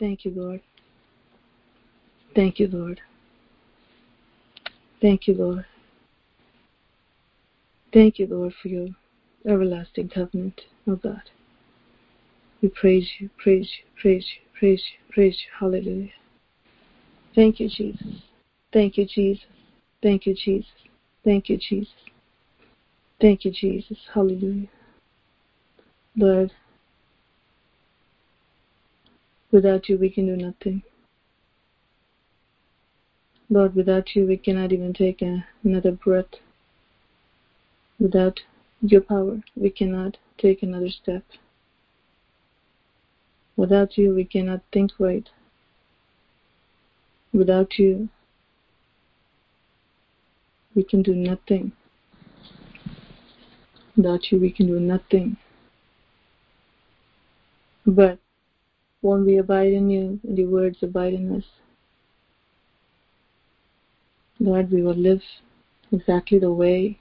Thank you, Lord. Thank you, Lord. Thank you, Lord. Thank you, Lord, for your everlasting covenant, oh God. We praise you, praise you, praise you, praise you, praise you. Hallelujah. Thank you, Jesus. Thank you, Jesus. Thank you, Jesus. Thank you, Jesus. Thank you, Jesus. Hallelujah. Lord, without you we can do nothing. Lord, without you we cannot even take a, another breath. Without your power we cannot take another step. Without you we cannot think right. Without you we can do nothing. Without you we can do nothing. But when we abide in you and your words abide in us, Lord, we will live exactly the way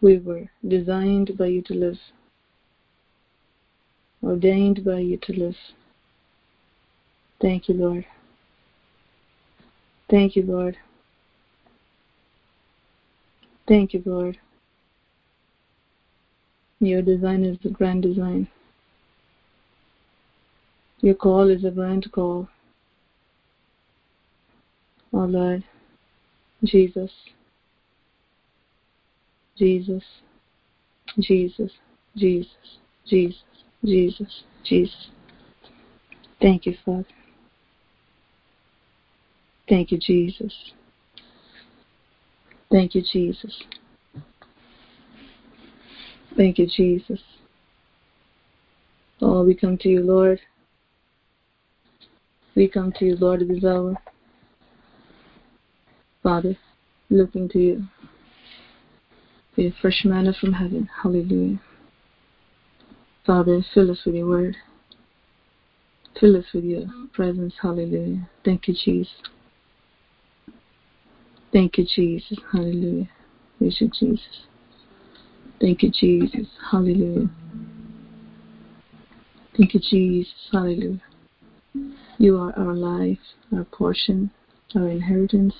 we were designed by you to live, ordained by you to live. Thank you, Lord. Thank you, Lord. Thank you, Lord. Your design is the grand design. Your call is a grand call. Oh Lord, Jesus, Jesus, Jesus, Jesus, Jesus, Jesus, Jesus. Thank you, Father. Thank you, Jesus. Thank you, Jesus. Thank you, Jesus. Oh, we come to you, Lord. We come to you, Lord, of this hour. Father, looking to you. Be a fresh manna from heaven. Hallelujah. Father, fill us with your word. Fill us with your mm-hmm. presence. Hallelujah. Thank you, Jesus. Thank you, Jesus. Hallelujah. Praise you, Jesus. Thank you, Jesus. Hallelujah. Thank you, Jesus. Hallelujah. You are our life, our portion, our inheritance.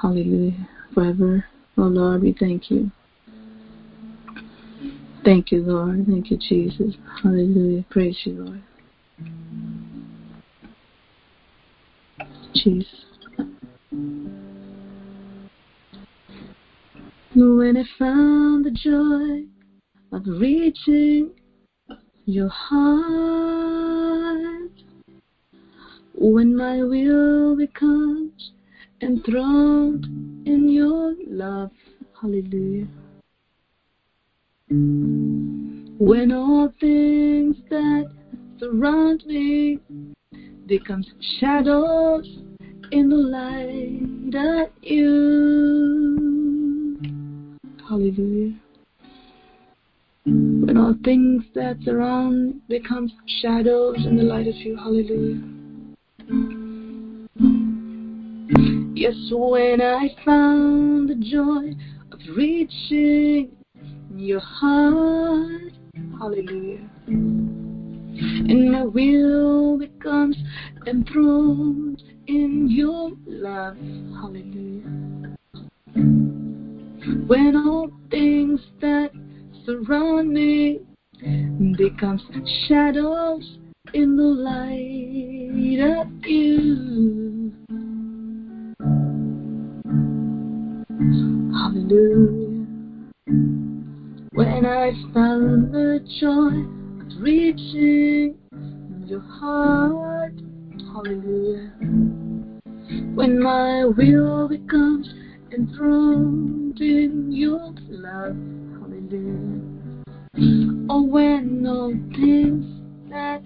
Hallelujah. Forever. Oh Lord, we thank you. Thank you, Lord. Thank you, Jesus. Hallelujah. Praise you, Lord. Jesus. When I found the joy of reaching your heart, when my will becomes enthroned in your love, hallelujah. When all things that surround me becomes shadows in the light of you. Hallelujah. When all things that surround becomes shadows in the light of you. Hallelujah. Yes, when I found the joy of reaching your heart. Hallelujah. And my will becomes enthroned in your love. Hallelujah when all things that surround me becomes shadows in the light of you. Hallelujah. When I found the joy of reaching your heart. Hallelujah. When my will becomes enthroned in your love. Hallelujah. Oh, when all things that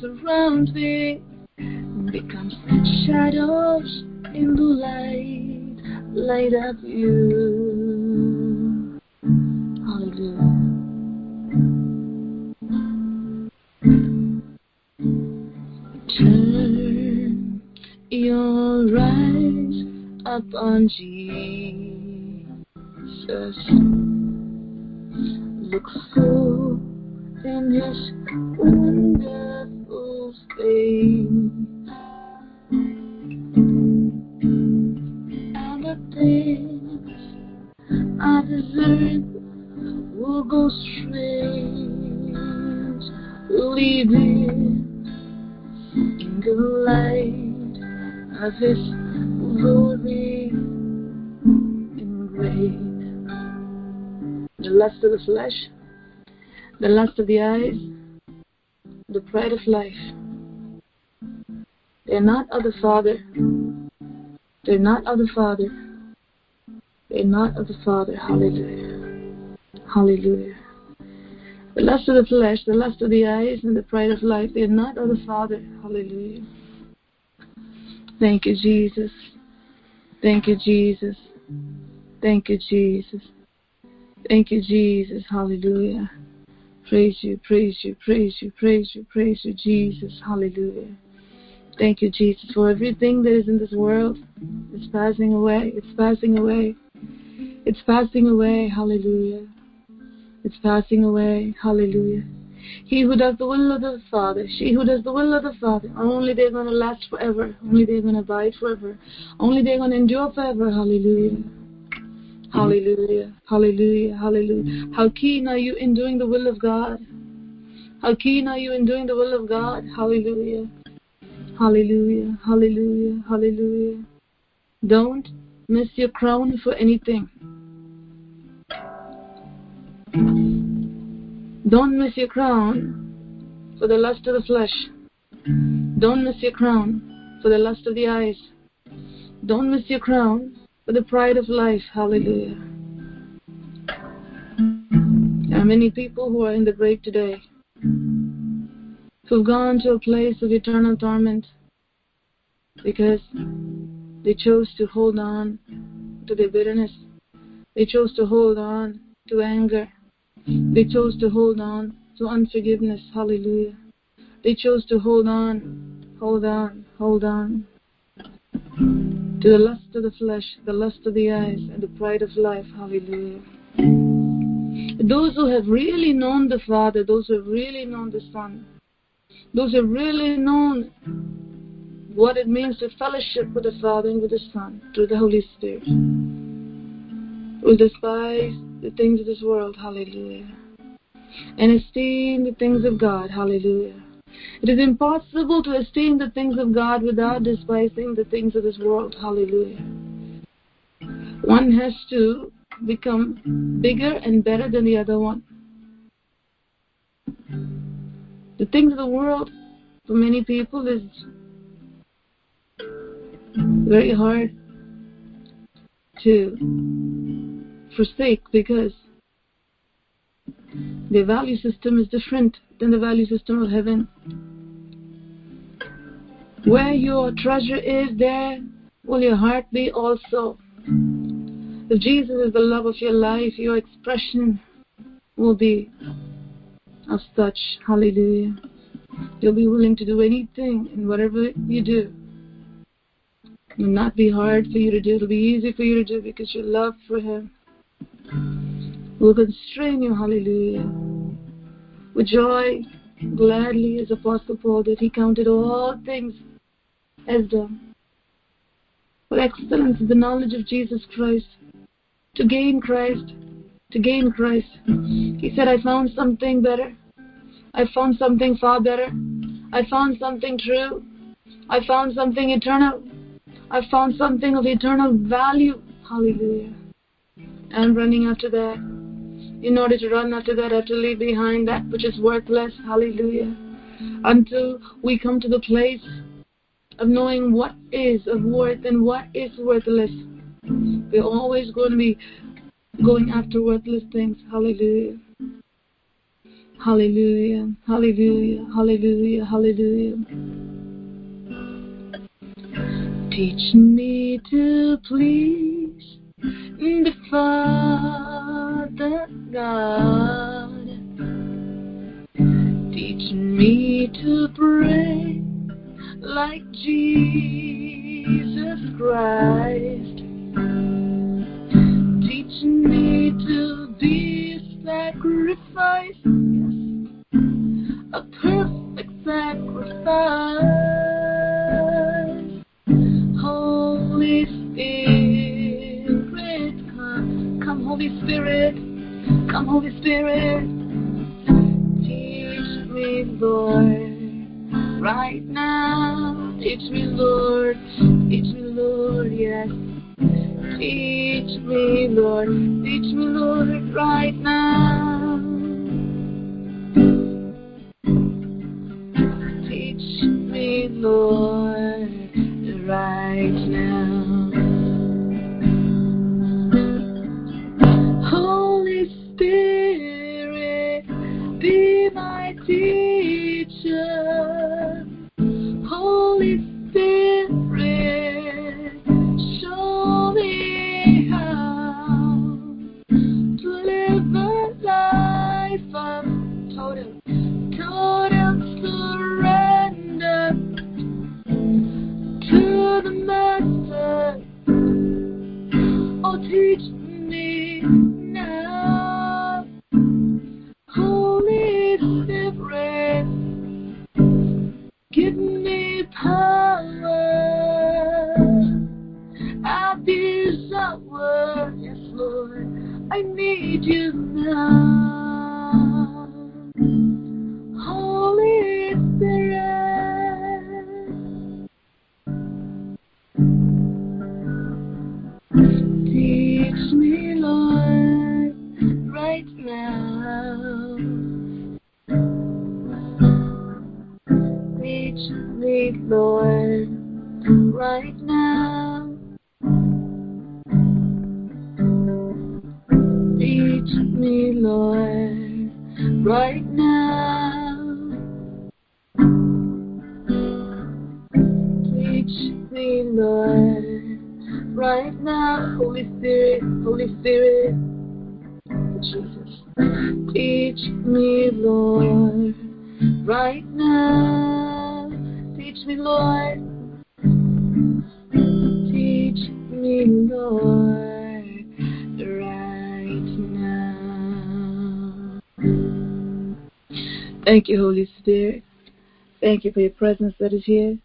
surround me becomes shadows in the light, light of you. Turn your eyes upon Jesus. Look full in his wonderful those things. And the things I deserve will go strange, leaving in the light of His glory and grace. The lust of the flesh, the lust of the eyes, the pride of life, they're not of the Father. They're not of the Father. They're not of the Father. Hallelujah. Hallelujah. The lust of the flesh, the lust of the eyes, and the pride of life, they're not of the Father. Hallelujah. Thank you, Jesus. Thank you, Jesus. Thank you, Jesus. Thank you, Jesus. Hallelujah. Praise you, praise you, praise you, praise you, praise you, Jesus. Hallelujah. Thank you, Jesus, for everything that is in this world. It's passing away. It's passing away. It's passing away. Hallelujah. It's passing away. Hallelujah. He who does the will of the Father, she who does the will of the Father, only they're going to last forever. Only they're going to abide forever. Only they're going to endure forever. Hallelujah. Hallelujah. Hallelujah. Hallelujah. How keen are you in doing the will of God? How keen are you in doing the will of God? Hallelujah. Hallelujah, hallelujah, hallelujah. Don't miss your crown for anything. Don't miss your crown for the lust of the flesh. Don't miss your crown for the lust of the eyes. Don't miss your crown for the pride of life. Hallelujah. There are many people who are in the grave today who've gone to a place of eternal torment because they chose to hold on to their bitterness. They chose to hold on to anger. They chose to hold on to unforgiveness. Hallelujah. They chose to hold on, hold on, hold on to the lust of the flesh, the lust of the eyes, and the pride of life. Hallelujah. Those who have really known the Father, those who have really known the Son, those who really known what it means to fellowship with the Father and with the Son through the Holy Spirit, will despise the things of this world, hallelujah, and esteem the things of God, hallelujah. It is impossible to esteem the things of God without despising the things of this world, hallelujah. One has to become bigger and better than the other one. The things of the world for many people is very hard to forsake because their value system is different than the value system of heaven. Where your treasure is, there will your heart be also. If Jesus is the love of your life, your expression will be of such. Hallelujah. You'll be willing to do anything in whatever you do. It will not be hard for you to do. It'll be easy for you to do because your love for Him will constrain you. Hallelujah. With joy, gladly, as Apostle Paul did, he counted all things as done. For excellence is the knowledge of Jesus Christ. To gain Christ, to gain Christ. He said, I found something better. I found something far better. I found something true. I found something eternal. I found something of eternal value. Hallelujah. I'm running after that. In order to run after that, I have to leave behind that which is worthless. Hallelujah. Until we come to the place of knowing what is of worth and what is worthless. We're always going to be going after worthless things. Hallelujah. Hallelujah. Hallelujah. Hallelujah. Hallelujah. Teach me to please the Father God. Teach me to pray like Jesus Christ. Teach me to be sacrifice, yes, a perfect sacrifice. Holy Spirit, come, come, Holy Spirit, come, Holy Spirit. Teach me, Lord, right now. Teach me, Lord. Teach me, Lord, yes. Teach me, Lord. Teach me, Lord, right now. Thank you, Holy Spirit. Thank you for your presence that is here.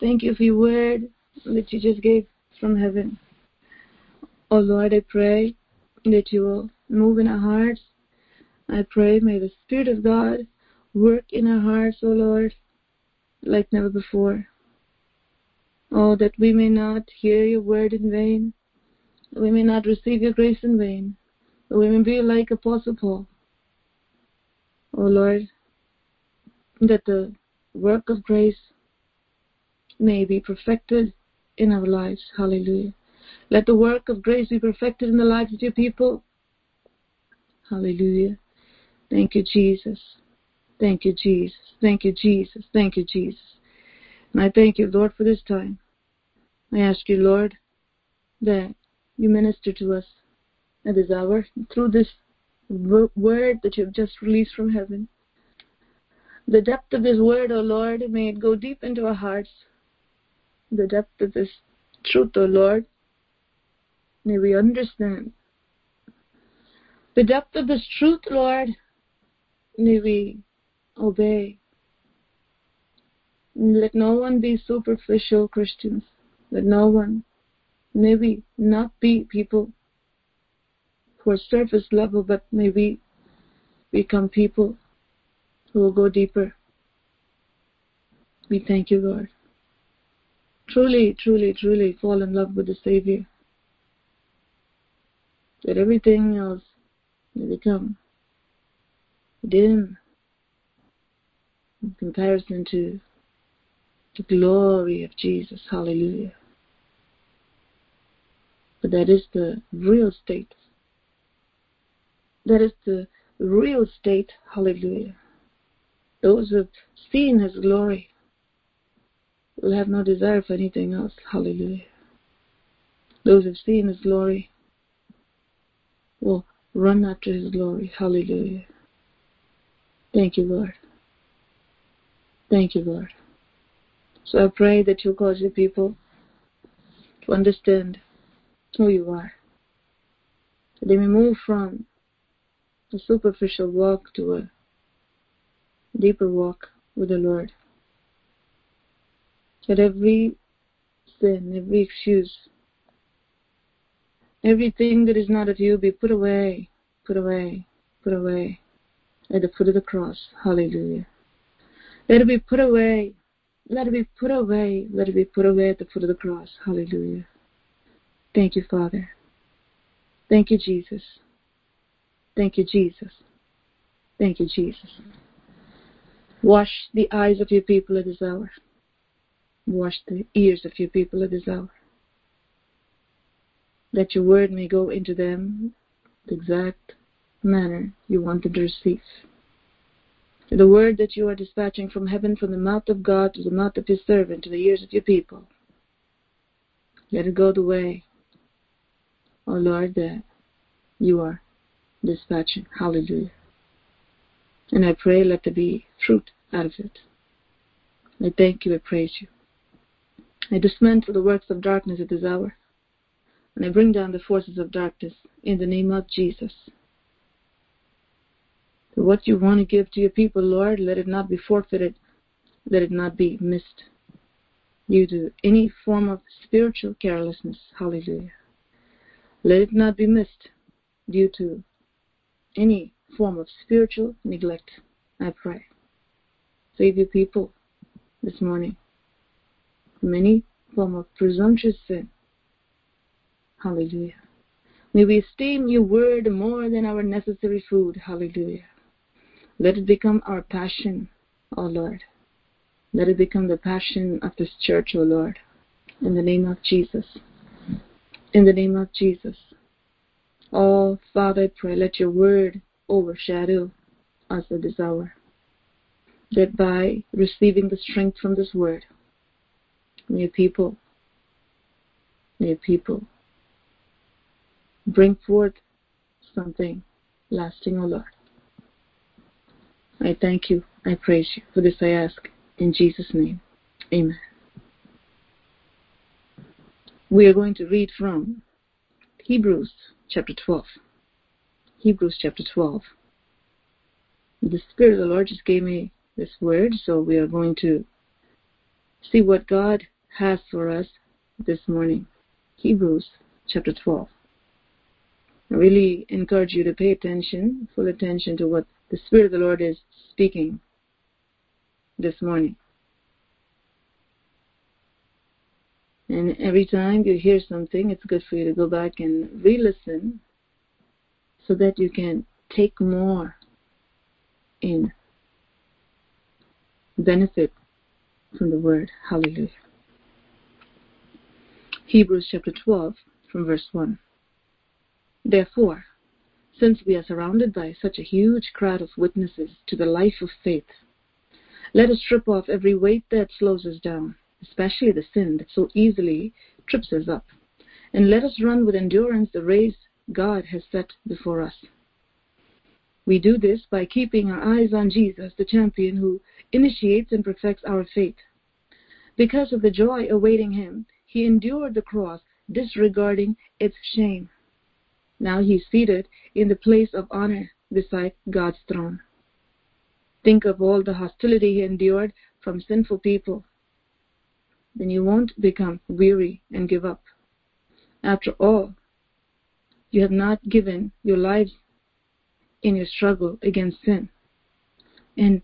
Thank you for your word that you just gave from heaven. Oh Lord, I pray that you will move in our hearts. I pray, may the Spirit of God work in our hearts, O Lord, like never before. Oh, that we may not hear your word in vain, we may not receive your grace in vain, that we may be like Apostle Paul. Oh Lord, that the work of grace may be perfected in our lives. Hallelujah. Let the work of grace be perfected in the lives of your people. Hallelujah. Thank you, Jesus. Thank you, Jesus. Thank you, Jesus. Thank you, Jesus. And I thank you, Lord, for this time. I ask you, Lord, that you minister to us at this hour through this word that you've just released from heaven. The depth of this word, O Lord, may it go deep into our hearts. The depth of this truth, O Lord, may we understand. The depth of this truth, Lord, may we obey. Let no one be superficial Christians. Let no one, may we not be people who are surface level, but may we become people who will go deeper. We thank you, Lord. Truly, truly, truly fall in love with the Savior. That everything else may become dim in comparison to the glory of Jesus. Hallelujah. But that is the real state. That is the real state. Hallelujah. Those who have seen His glory will have no desire for anything else. Hallelujah. Those who have seen His glory will run after His glory. Hallelujah. Thank you, Lord. Thank you, Lord. So I pray that you'll cause your people to understand who you are. That they may move from a superficial walk to a deeper walk with the Lord. That every sin, every excuse, everything that is not of you be put away, put away, put away at the foot of the cross. Hallelujah. Let it be put away let it be put away. Let it be put away at the foot of the cross. Hallelujah. Thank you, Father. Thank you, Jesus. Thank you, Jesus. Thank you, Jesus. Wash the eyes of your people at this hour. Wash the ears of your people at this hour. That your word may go into them the exact manner you want them to receive. The word that you are dispatching from heaven, from the mouth of God to the mouth of your servant, to the ears of your people. Let it go the way, O oh Lord, that you are dispatching. Hallelujah. And I pray let there be fruit out of it. I thank you, I praise you. I dismantle the works of darkness at this hour. And I bring down the forces of darkness in the name of Jesus. So what you want to give to your people, Lord, let it not be forfeited. Let it not be missed due to any form of spiritual carelessness. Hallelujah. Let it not be missed due to any form of spiritual neglect, I pray. Save your people this morning from any form of presumptuous sin. Hallelujah. May we esteem your word more than our necessary food. Hallelujah. Let it become our passion, O Lord. Let it become the passion of this church, O Lord. In the name of Jesus. In the name of Jesus. Oh, Father, I pray, let your word overshadow us at this hour. That by receiving the strength from this word, may people, may people bring forth something lasting, O Lord. I thank you. I praise you. For this I ask in Jesus' name. Amen. We are going to read from Hebrews chapter 12. Hebrews chapter 12. The Spirit of the Lord just gave me this word, so we are going to see what God has for us this morning. Hebrews chapter 12. I really encourage you to pay attention, full attention to what the Spirit of the Lord is speaking this morning. And every time you hear something, it's good for you to go back and re listen so that you can take more in benefit from the word. Hallelujah. Hebrews chapter 12 from verse 1. Therefore, since we are surrounded by such a huge crowd of witnesses to the life of faith, let us strip off every weight that slows us down, especially the sin that so easily trips us up, and let us run with endurance the race God has set before us. We do this by keeping our eyes on Jesus, the champion who initiates and perfects our faith. Because of the joy awaiting him, he endured the cross, disregarding its shame. Now he is seated in the place of honor beside God's throne. Think of all the hostility he endured from sinful people. Then you won't become weary and give up. After all, you have not given your lives in your struggle against sin. And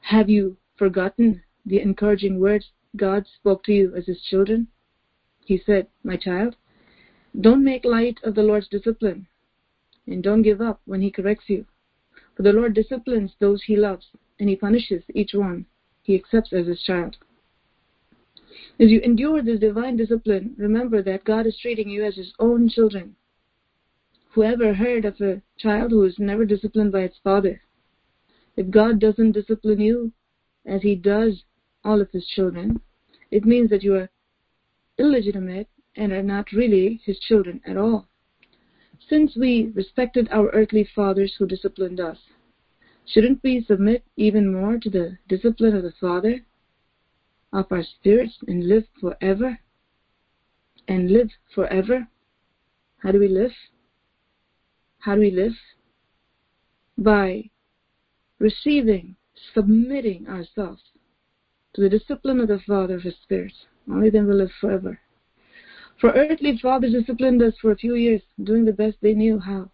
have you forgotten the encouraging words God spoke to you as His children? He said, My child, don't make light of the Lord's discipline, and don't give up when He corrects you. For the Lord disciplines those He loves, and He punishes each one He accepts as His child. As you endure this divine discipline, remember that God is treating you as His own children Whoever heard of a child who is never disciplined by its father? If God doesn't discipline you as He does all of His children, it means that you are illegitimate and are not really His children at all. Since we respected our earthly fathers who disciplined us, shouldn't we submit even more to the discipline of the Father of our spirits and live forever? And live forever? How do we live? How do we live? By receiving, submitting ourselves to the discipline of the Father of His Spirit. Only then we live forever. For earthly fathers disciplined us for a few years, doing the best they knew how.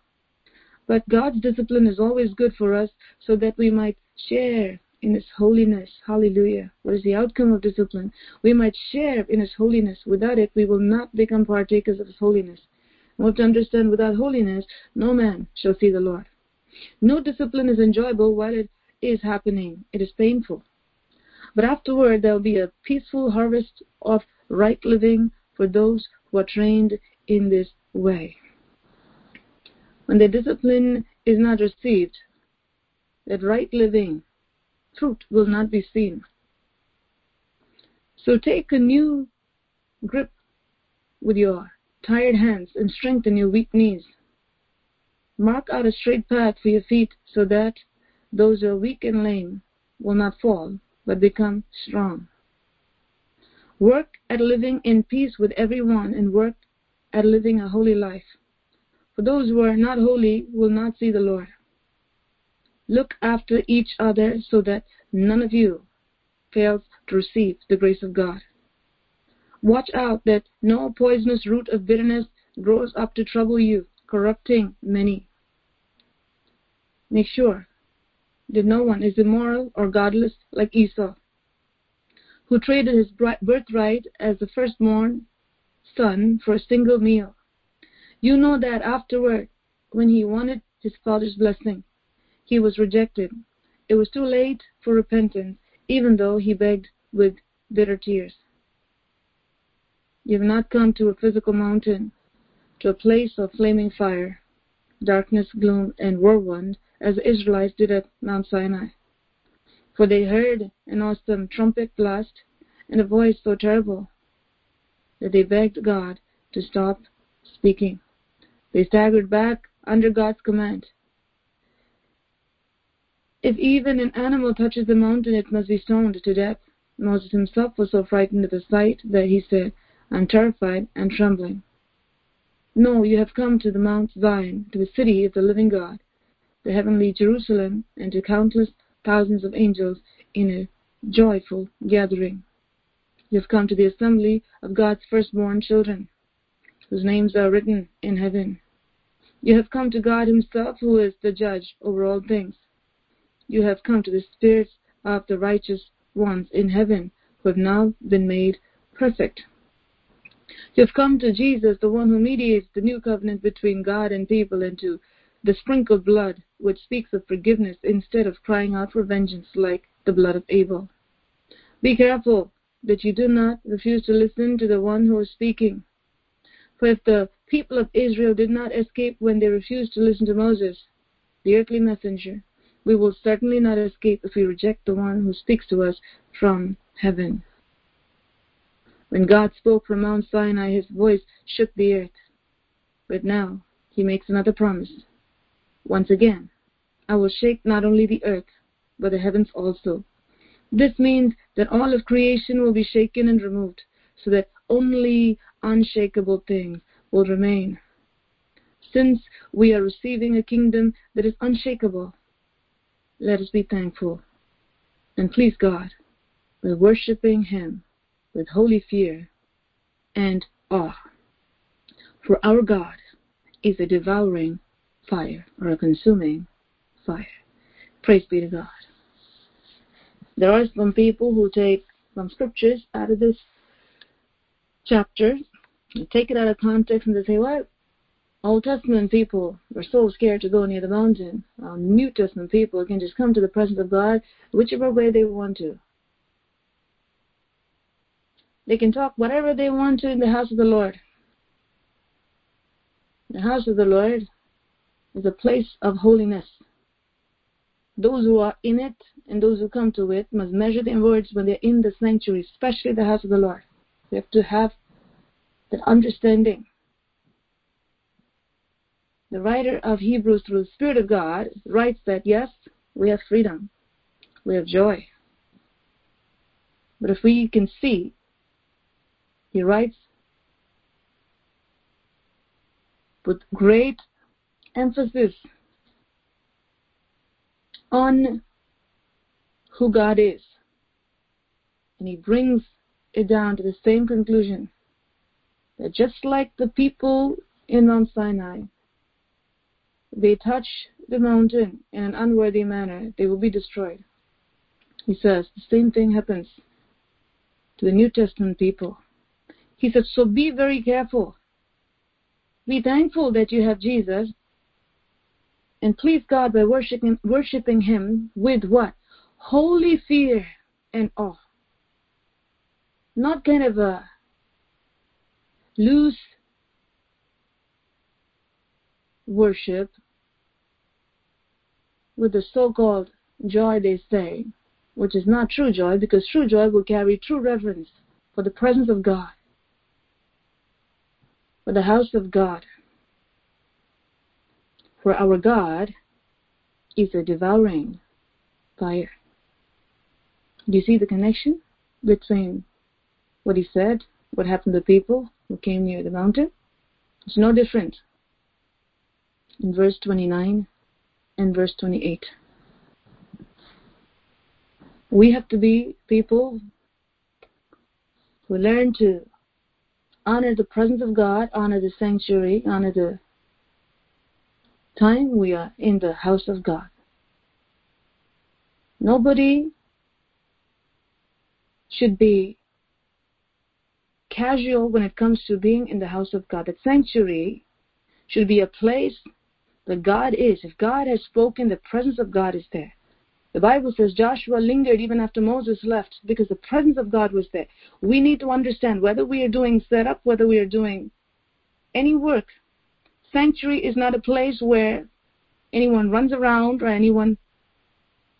But God's discipline is always good for us so that we might share in His holiness. Hallelujah. What is the outcome of discipline? We might share in His holiness. Without it, we will not become partakers of His holiness. We have to understand without holiness, no man shall see the Lord. No discipline is enjoyable while it is happening. It is painful. But afterward, there will be a peaceful harvest of right living for those who are trained in this way. When the discipline is not received, that right living fruit will not be seen. So take a new grip with your tired hands and strengthen your weak knees. Mark out a straight path for your feet so that those who are weak and lame will not fall but become strong. Work at living in peace with everyone and work at living a holy life. For those who are not holy will not see the Lord. Look after each other so that none of you fails to receive the grace of God. Watch out that no poisonous root of bitterness grows up to trouble you, corrupting many. Make sure that no one is immoral or godless like Esau, who traded his birthright as the firstborn son for a single meal. You know that afterward, when he wanted his father's blessing, he was rejected. It was too late for repentance, even though he begged with bitter tears. You have not come to a physical mountain, to a place of flaming fire, darkness, gloom, and whirlwind, as the Israelites did at Mount Sinai. For they heard an awesome trumpet blast and a voice so terrible that they begged God to stop speaking. They staggered back under God's command. If even an animal touches the mountain, it must be stoned to death. Moses himself was so frightened at the sight that he said, I'm terrified and trembling. No, you have come to the Mount Zion, to the city of the living God, the heavenly Jerusalem, and to countless thousands of angels in a joyful gathering. You have come to the assembly of God's firstborn children, whose names are written in heaven. You have come to God Himself, who is the judge over all things you have come to the spirits of the righteous ones in heaven who have now been made perfect. You have come to Jesus, the one who mediates the new covenant between God and people, and to the sprinkled blood which speaks of forgiveness instead of crying out for vengeance like the blood of Abel. Be careful that you do not refuse to listen to the one who is speaking. For if the people of Israel did not escape when they refused to listen to Moses, the earthly messenger, we will certainly not escape if we reject the one who speaks to us from heaven. When God spoke from Mount Sinai, his voice shook the earth. But now he makes another promise. Once again, I will shake not only the earth, but the heavens also. This means that all of creation will be shaken and removed, so that only unshakable things will remain. Since we are receiving a kingdom that is unshakable, let us be thankful and please God by worshiping Him with holy fear and awe. For our God is a devouring fire or a consuming fire. Praise be to God. There are some people who take some scriptures out of this chapter, and take it out of context, and they say, well, Old Testament people were so scared to go near the mountain. Um, New Testament people can just come to the presence of God whichever way they want to. They can talk whatever they want to in the house of the Lord. The house of the Lord is a place of holiness. Those who are in it and those who come to it must measure their words when they're in the sanctuary, especially the house of the Lord. They have to have that understanding the writer of Hebrews, through the Spirit of God, writes that yes, we have freedom, we have joy. But if we can see, he writes with great emphasis on who God is. And he brings it down to the same conclusion that just like the people in Mount Sinai, they touch the mountain in an unworthy manner, they will be destroyed. He says the same thing happens to the New Testament people. He said, so be very careful. Be thankful that you have Jesus and please God by worshiping, worshiping Him with what? Holy fear and awe. Not kind of a loose worship with the so-called joy they say, which is not true joy because true joy will carry true reverence for the presence of God, for the house of God. For our God is a devouring fire. Do you see the connection between what he said, what happened to people who came near the mountain? It's no different in verse 29 and verse 28. We have to be people who learn to honor the presence of God, honor the sanctuary, honor the time we are in the house of God. Nobody should be casual when it comes to being in the house of God. The sanctuary should be a place that God is. If God has spoken, the presence of God is there. The Bible says Joshua lingered even after Moses left because the presence of God was there. We need to understand whether we are doing setup, whether we are doing any work. Sanctuary is not a place where anyone runs around or anyone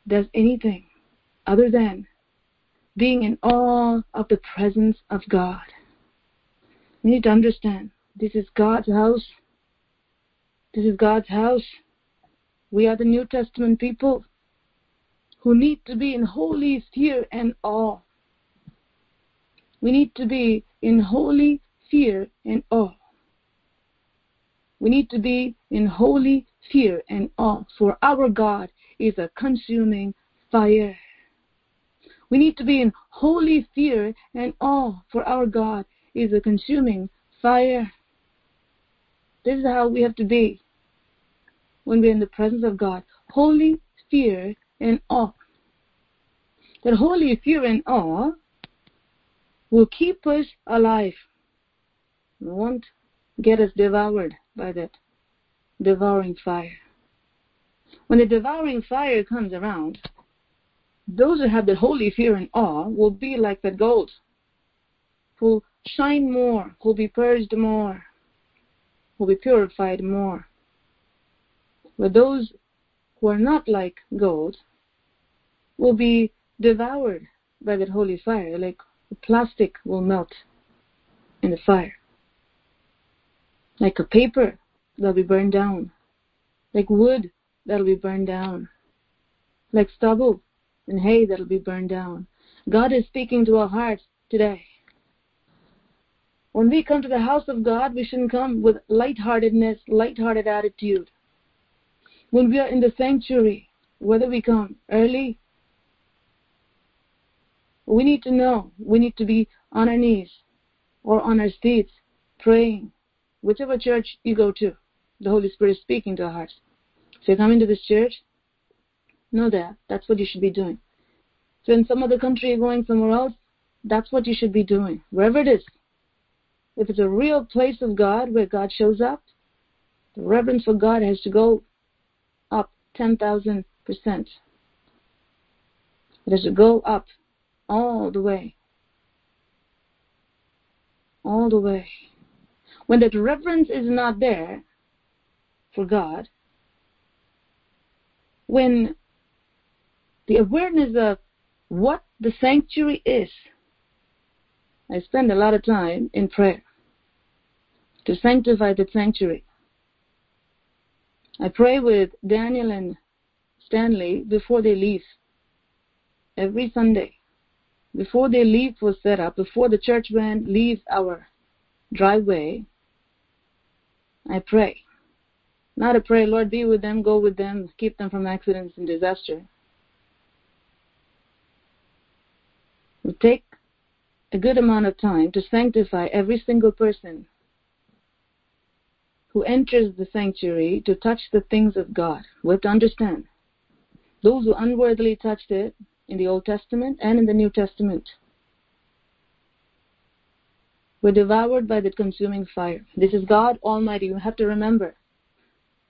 does anything other than being in awe of the presence of God. We need to understand this is God's house. This is God's house. We are the New Testament people who need to be in holy fear and awe. We need to be in holy fear and awe. We need to be in holy fear and awe, for our God is a consuming fire. We need to be in holy fear and awe, for our God is a consuming fire. This is how we have to be when we're in the presence of God. Holy fear and awe. That holy fear and awe will keep us alive. Won't get us devoured by that devouring fire. When the devouring fire comes around, those who have the holy fear and awe will be like that gold, who shine more, who be purged more, who be purified more. But those who are not like gold will be devoured by that holy fire, like plastic will melt in the fire, like a paper that'll be burned down, like wood that'll be burned down, like stubble and hay that'll be burned down. God is speaking to our hearts today. When we come to the house of God, we shouldn't come with lightheartedness, lighthearted attitude. When we are in the sanctuary, whether we come early we need to know. We need to be on our knees or on our seats praying. Whichever church you go to, the Holy Spirit is speaking to our hearts. So you come into this church, know that. That's what you should be doing. So in some other country you're going somewhere else, that's what you should be doing. Wherever it is. If it's a real place of God where God shows up, the reverence for God has to go 10,000%. It has to go up all the way. All the way. When that reverence is not there for God, when the awareness of what the sanctuary is, I spend a lot of time in prayer to sanctify the sanctuary. I pray with Daniel and Stanley before they leave every Sunday before they leave for set up, before the church van leaves our driveway, I pray. Not a prayer, Lord, be with them, go with them, keep them from accidents and disaster. We take a good amount of time to sanctify every single person who enters the sanctuary to touch the things of God. We have to understand. Those who unworthily touched it, in the Old Testament and in the New Testament. We're devoured by the consuming fire. This is God Almighty. You have to remember.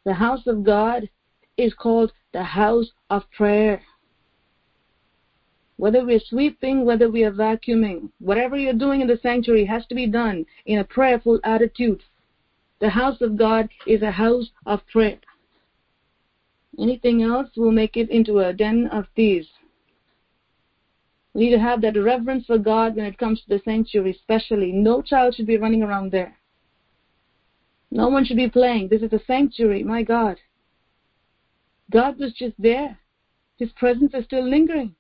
The house of God is called the house of prayer. Whether we're sweeping, whether we are vacuuming, whatever you're doing in the sanctuary has to be done in a prayerful attitude. The house of God is a house of prayer. Anything else will make it into a den of thieves. We need to have that reverence for God when it comes to the sanctuary, especially. No child should be running around there. No one should be playing. This is a sanctuary, my God. God was just there. His presence is still lingering.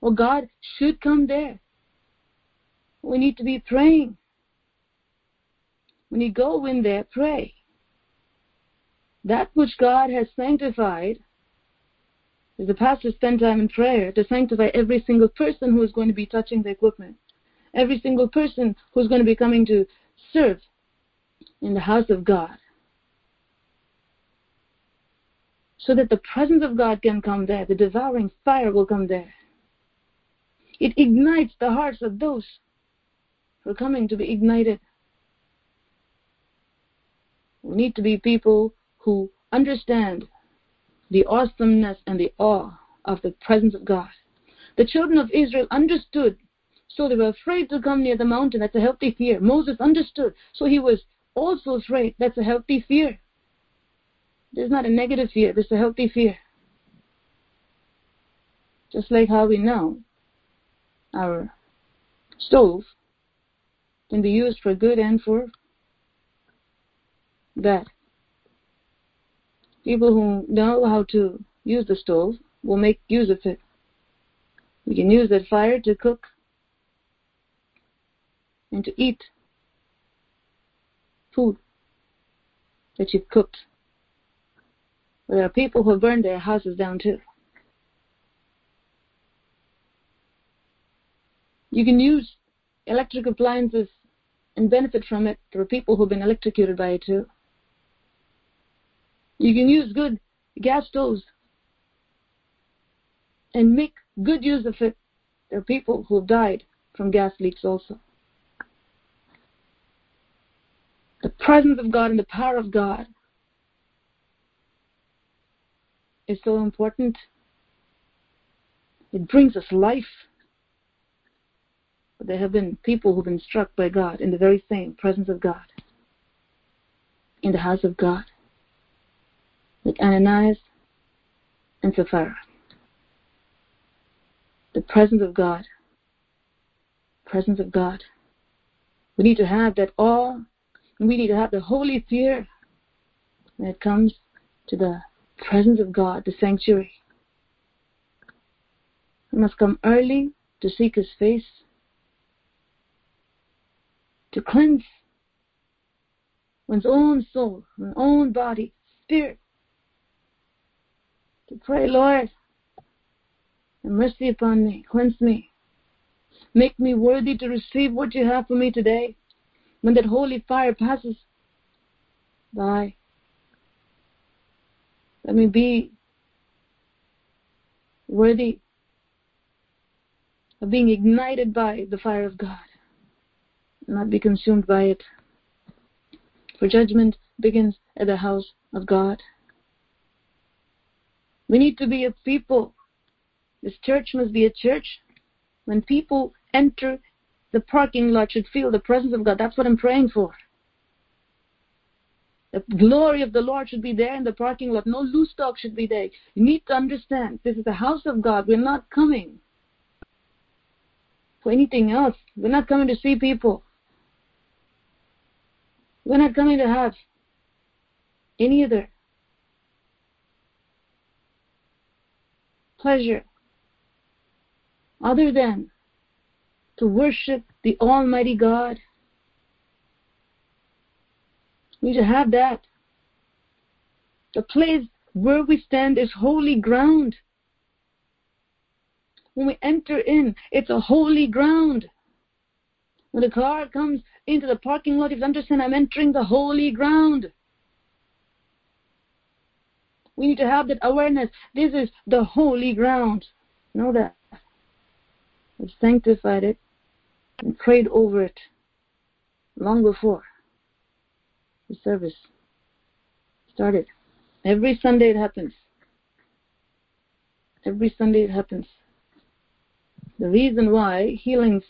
Or God should come there. We need to be praying. When you go in there, pray. That which God has sanctified, the pastor spend time in prayer to sanctify every single person who is going to be touching the equipment, every single person who is going to be coming to serve in the house of God. So that the presence of God can come there, the devouring fire will come there. It ignites the hearts of those who are coming to be ignited. We need to be people who understand the awesomeness and the awe of the presence of God. The children of Israel understood, so they were afraid to come near the mountain. That's a healthy fear. Moses understood, so he was also afraid. That's a healthy fear. This is not a negative fear, this is a healthy fear. Just like how we know our stove can be used for good and for bad. People who know how to use the stove will make use of it. We can use that fire to cook and to eat food that you've cooked. But there are people who burn their houses down too. You can use electric appliances and benefit from it. There are people who've been electrocuted by it too. You can use good gas stoves and make good use of it. There are people who have died from gas leaks also. The presence of God and the power of God is so important. It brings us life. But there have been people who've been struck by God in the very same presence of God, in the house of God, like Ananias and Sapphira. The presence of God, presence of God. We need to have that awe, and we need to have the holy fear when it comes to the presence of God, the sanctuary. We must come early to seek His face to cleanse one's own soul, one's own body, spirit. To pray, Lord, have mercy upon me, cleanse me, make me worthy to receive what you have for me today. When that holy fire passes by, let me be worthy of being ignited by the fire of God not be consumed by it. For judgment begins at the house of God. We need to be a people. This church must be a church. When people enter the parking lot should feel the presence of God. That's what I'm praying for. The glory of the Lord should be there in the parking lot. No loose talk should be there. You need to understand this is the house of God. We're not coming for anything else. We're not coming to see people. We're not coming to have any other pleasure other than to worship the Almighty God. We should have that. The place where we stand is holy ground. When we enter in, it's a holy ground. When the car comes into the parking lot, if you understand I'm entering the holy ground. We need to have that awareness. This is the holy ground. Know that. We sanctified it and prayed over it long before the service started. Every Sunday it happens. Every Sunday it happens. The reason why healings,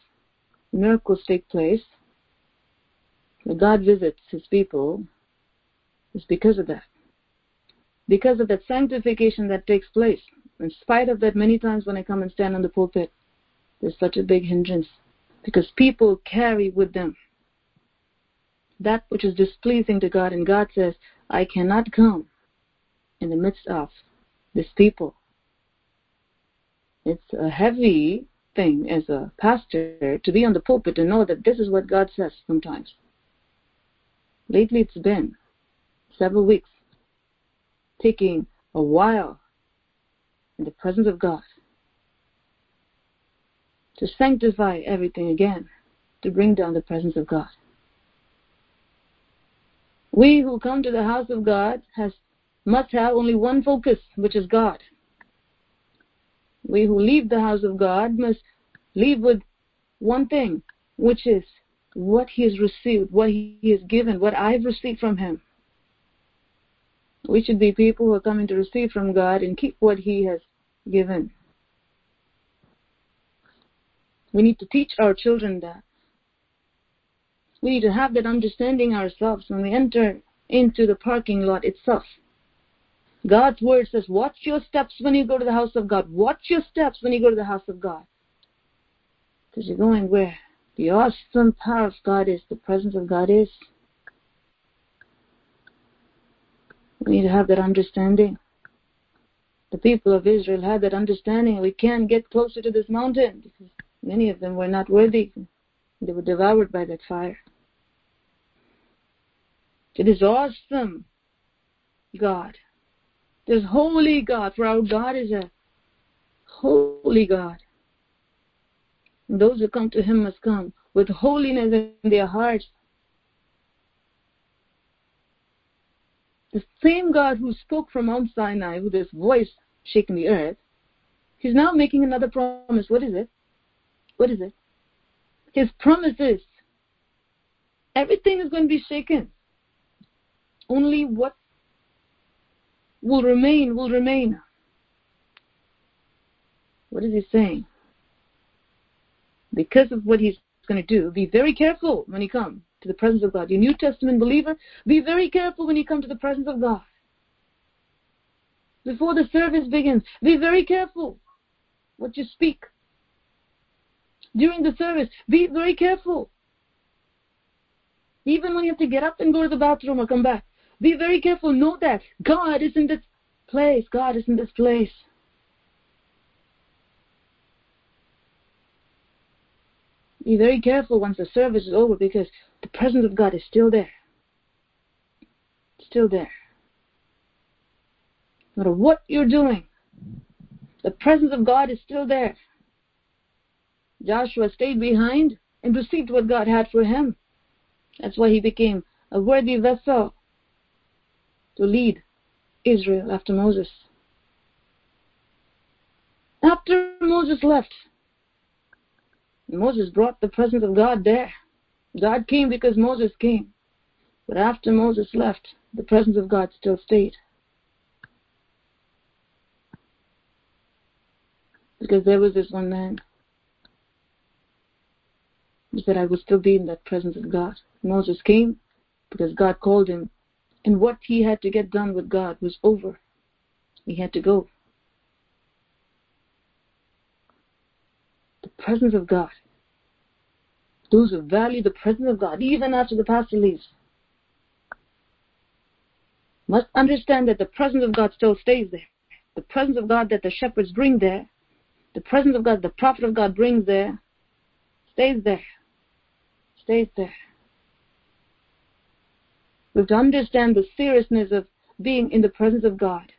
miracles take place, when God visits his people, is because of that. Because of that sanctification that takes place. In spite of that, many times when I come and stand on the pulpit, there's such a big hindrance. Because people carry with them that which is displeasing to God, and God says, I cannot come in the midst of this people. It's a heavy thing as a pastor to be on the pulpit and know that this is what God says sometimes. Lately it's been several weeks, taking a while in the presence of God to sanctify everything again, to bring down the presence of God. We who come to the house of God has must have only one focus, which is God. We who leave the house of God must leave with one thing, which is what he has received, what he has given, what I've received from him. We should be people who are coming to receive from God and keep what he has given. We need to teach our children that. We need to have that understanding ourselves when we enter into the parking lot itself. God's word says, watch your steps when you go to the house of God. Watch your steps when you go to the house of God. Because you're going where the awesome power of God is, the presence of God is. We need to have that understanding. The people of Israel had that understanding. We can't get closer to this mountain because many of them were not worthy. They were devoured by that fire. It is awesome, God. There's holy God, for our God is a holy God. And those who come to Him must come with holiness in their hearts. The same God who spoke from Mount Sinai with his voice shaking the earth, He's now making another promise. What is it? What is it? His promise is everything is going to be shaken. Only what will remain will remain. What is he saying? Because of what he's going to do, be very careful when he come to the presence of God. You New Testament believer, be very careful when you come to the presence of God. Before the service begins, be very careful what you speak. During the service, be very careful. Even when you have to get up and go to the bathroom or come back, be very careful. Know that God is in this place. God is in this place. Be very careful once the service is over because the presence of God is still there. Still there. No matter what you're doing, the presence of God is still there. Joshua stayed behind and received what God had for him. That's why he became a worthy vessel to lead Israel after Moses. After Moses left, Moses brought the presence of God there. God came because Moses came. But after Moses left, the presence of God still stayed. Because there was this one man who said, I will still be in that presence of God. Moses came because God called him and what he had to get done with God was over. He had to go. The presence of God. Those who value the presence of God, even after the pastor leaves, must understand that the presence of God still stays there. The presence of God that the shepherds bring there, the presence of God the prophet of God brings there, stays there. Stays there. We have to understand the seriousness of being in the presence of God.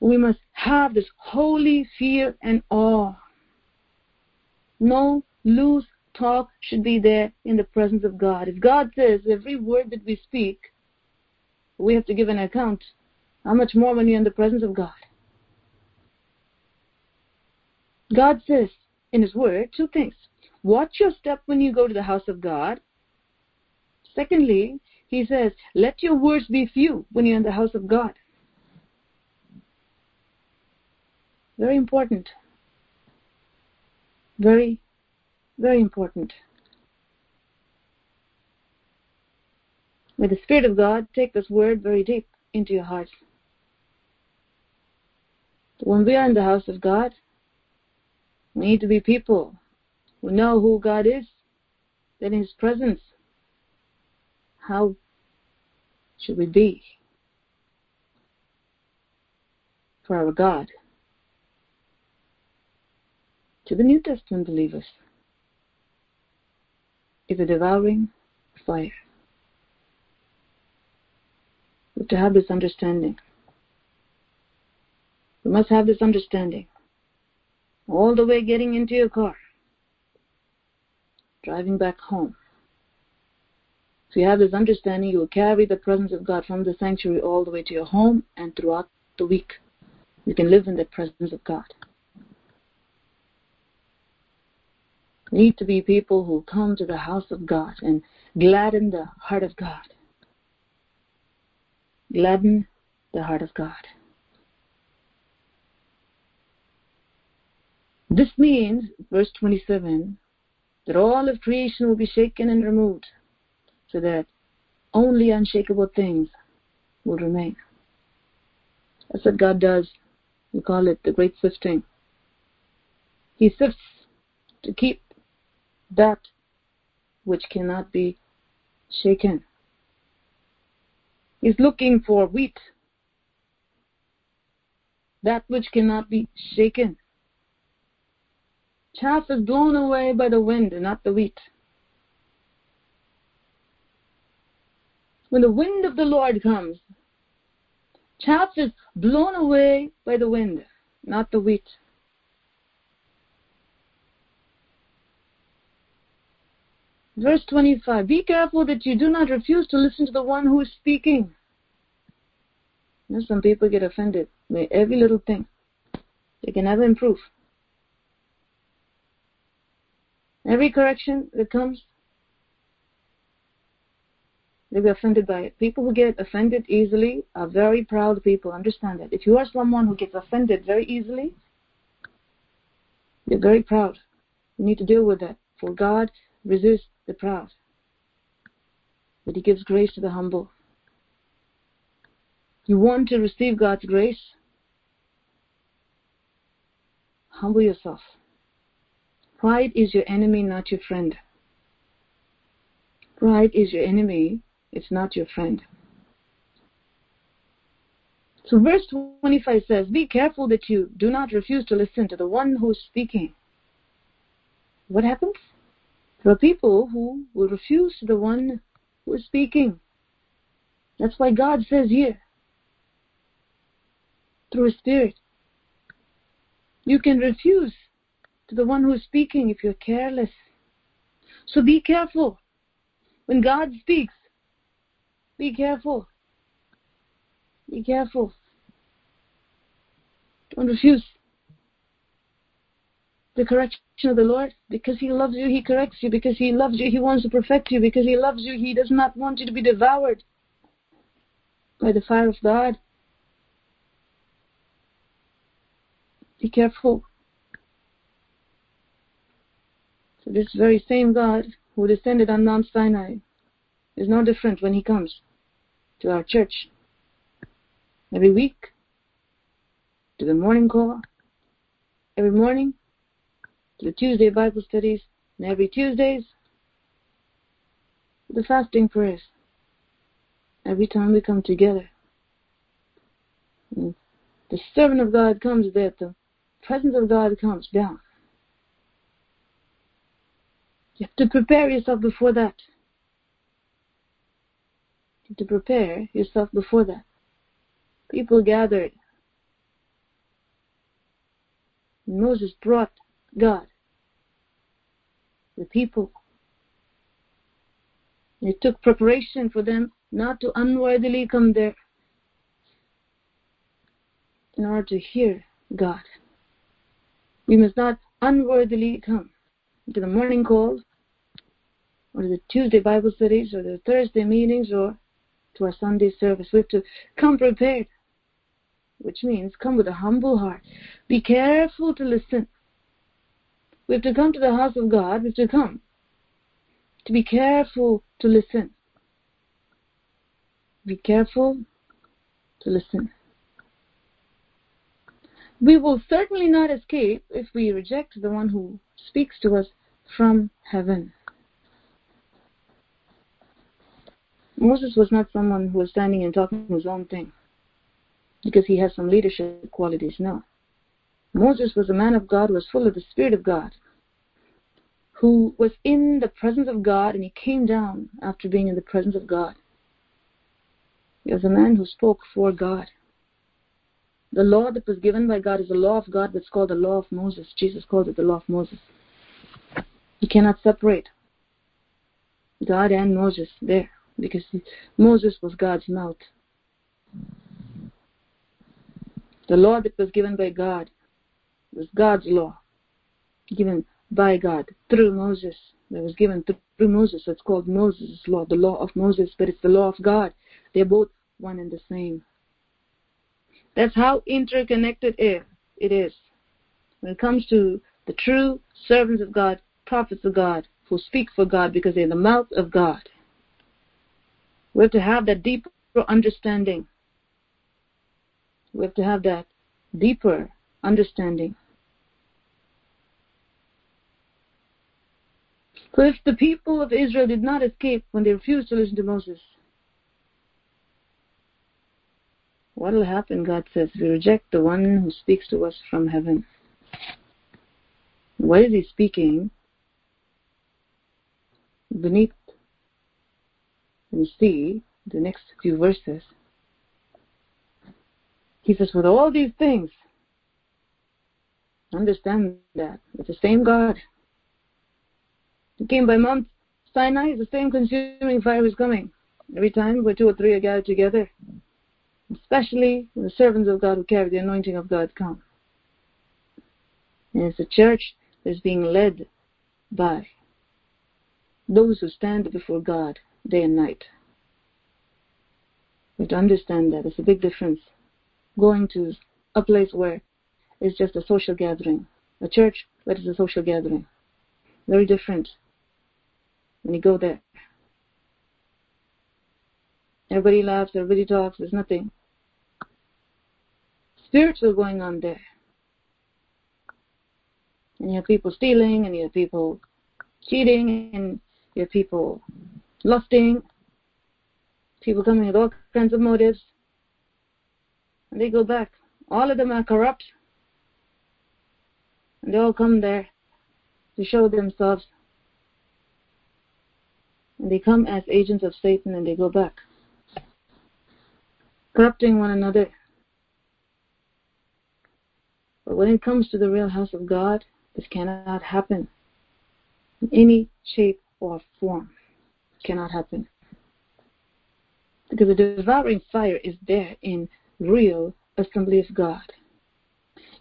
We must have this holy fear and awe. No loose talk should be there in the presence of God. If God says every word that we speak we have to give an account. How much more when you're in the presence of God? God says in His Word two things. Watch your step when you go to the house of God. Secondly, He says, let your words be few when you're in the house of God. Very important. Very, very important. May the Spirit of God take this word very deep into your hearts. When we are in the house of God, we need to be people who know who God is, that in His presence, how should we be for our God? To the New Testament believers is a devouring fire. We have to have this understanding. You must have this understanding. All the way getting into your car, driving back home. If you have this understanding, you will carry the presence of God from the sanctuary all the way to your home and throughout the week. You can live in the presence of God. Need to be people who come to the house of God and gladden the heart of God gladden the heart of God. This means, verse 27, that all of creation will be shaken and removed so that only unshakable things will remain. That's what God does. We call it the great sifting. He sifts to keep that which cannot be shaken is looking for wheat, that which cannot be shaken. Chaff is blown away by the wind, not the wheat. When the wind of the Lord comes, chaff is blown away by the wind, not the wheat. Verse 25 Be careful that you do not refuse to listen to the one who is speaking. You know, some people get offended by every little thing. They can never improve. Every correction that comes, they be offended by it. People who get offended easily are very proud people. Understand that. If you are someone who gets offended very easily, you're very proud. You need to deal with that. For God resists the proud, but He gives grace to the humble. You want to receive God's grace? Humble yourself. Pride is your enemy, not your friend. Pride is your enemy, it's not your friend. So verse 25 says, Be careful that you do not refuse to listen to the one who is speaking. What happens? There are people who will refuse the one who is speaking. That's why God says here, through His Spirit, you can refuse to the one who is speaking if you're careless. So be careful. When God speaks, be careful. Be careful. Don't refuse the correction of the Lord. Because He loves you, He corrects you. Because He loves you, He wants to perfect you. Because He loves you, He does not want you to be devoured by the fire of God. Be careful. So this very same God who descended on Mount Sinai is no different when He comes to our church every week, to the morning call, every morning the Tuesday Bible studies, and every Tuesdays, the fasting prayers. Every time we come together, the servant of God comes there, the presence of God comes down. You have to prepare yourself before that. You have to prepare yourself before that. People gathered. Moses brought God, the people. It took preparation for them not to unworthily come there in order to hear God. We must not unworthily come to the morning call or the Tuesday Bible studies or the Thursday meetings or to our Sunday service. We have to come prepared, which means come with a humble heart. Be careful to listen. We have to come to the house of God. We have to come to be careful to listen. Be careful to listen. We will certainly not escape if we reject the one who speaks to us from heaven. Moses was not someone who was standing and talking his own thing because he has some leadership qualities. No. Moses was a man of God was full of the Spirit of God, who was in the presence of God and he came down after being in the presence of God. He was a man who spoke for God. The law that was given by God is the law of God that's called the law of Moses. Jesus called it the law of Moses. You cannot separate God and Moses there because Moses was God's mouth. The law that was given by God was God's law, given by God through Moses. That was given through Moses. It's called Moses' law, the law of Moses, but it's the law of God. They're both one and the same. That's how interconnected it is. When it comes to the true servants of God, prophets of God, who speak for God because they're the mouth of God. We have to have that deeper understanding. We have to have that deeper understanding. So if the people of Israel did not escape when they refused to listen to Moses, what will happen, God says, we reject the one who speaks to us from heaven. What is he speaking? Beneath, you see the next few verses. He says, with all these things, understand that it's the same God. He came by Mount Sinai, the same consuming fire was coming. Every time where two or three are gathered together, especially the servants of God who carry the anointing of God come. And it's a church that is being led by those who stand before God day and night. We have to understand that. It's a big difference. Going to a place where it's just a social gathering, a church where it's a social gathering. Very different when you go there. Everybody laughs, everybody talks, there's nothing spiritual going on there. And you have people stealing, and you have people cheating, and you have people lusting, people coming with all kinds of motives. And they go back. All of them are corrupt. And they all come there to show themselves. And they come as agents of Satan and they go back. Corrupting one another. But when it comes to the real house of God, this cannot happen in any shape or form. It cannot happen. Because the devouring fire is there in real assembly of God.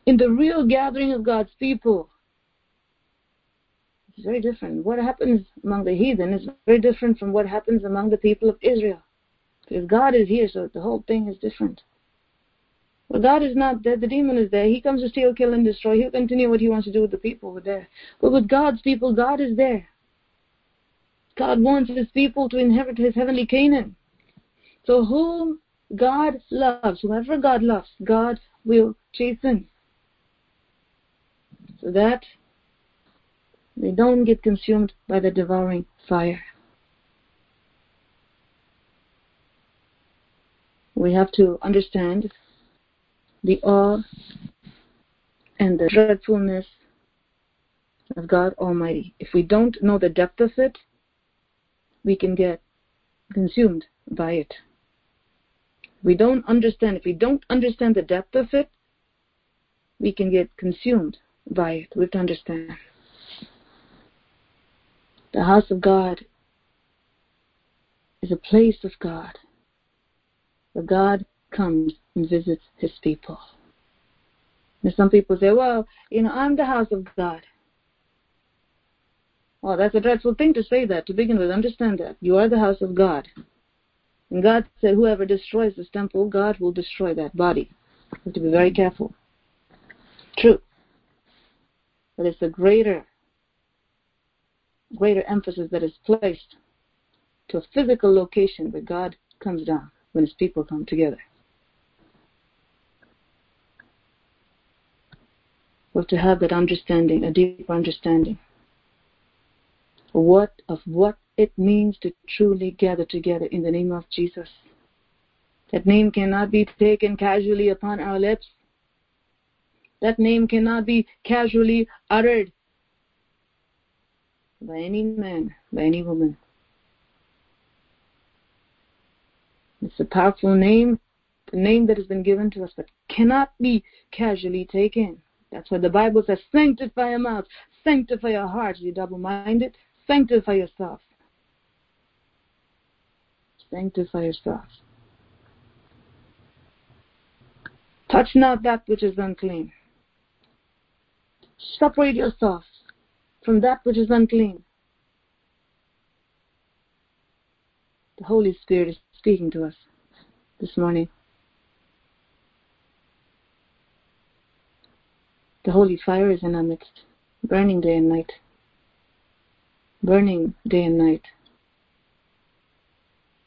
In the real gathering of God's people. It's very different. What happens among the heathen is very different from what happens among the people of Israel. Because God is here, so the whole thing is different. Well, God is not there. The demon is there. He comes to steal, kill, and destroy. He'll continue what he wants to do with the people who are there. But with God's people, God is there. God wants his people to inherit his heavenly Canaan. So whom God loves, whoever God loves, God will chasten. So that they don't get consumed by the devouring fire. We have to understand the awe and the dreadfulness of God Almighty. If we don't know the depth of it, we can get consumed by it. We don't understand. If we don't understand the depth of it, we can get consumed by it. We have to understand. The house of God is a place of God, where God comes and visits his people. And some people say, well, you know, I'm the house of God. Well, that's a dreadful thing to say that. To begin with, understand that. You are the house of God. And God said, whoever destroys this temple, God will destroy that body. You have to be very careful. True. But it's a greater, greater emphasis that is placed to a physical location where God comes down when his people come together. But to have that understanding, a deeper understanding what of what it means to truly gather together in the name of Jesus. That name cannot be taken casually upon our lips. That name cannot be casually uttered by any man, by any woman. It's a powerful name, the name that has been given to us, but cannot be casually taken. That's why the Bible says, sanctify your mouth, sanctify your heart. You double minded, Sanctify yourself. Sanctify yourself. Touch not that which is unclean. Separate yourself from that which is unclean. The Holy Spirit is speaking to us this morning. The holy fire is in our midst, burning day and night burning day and night.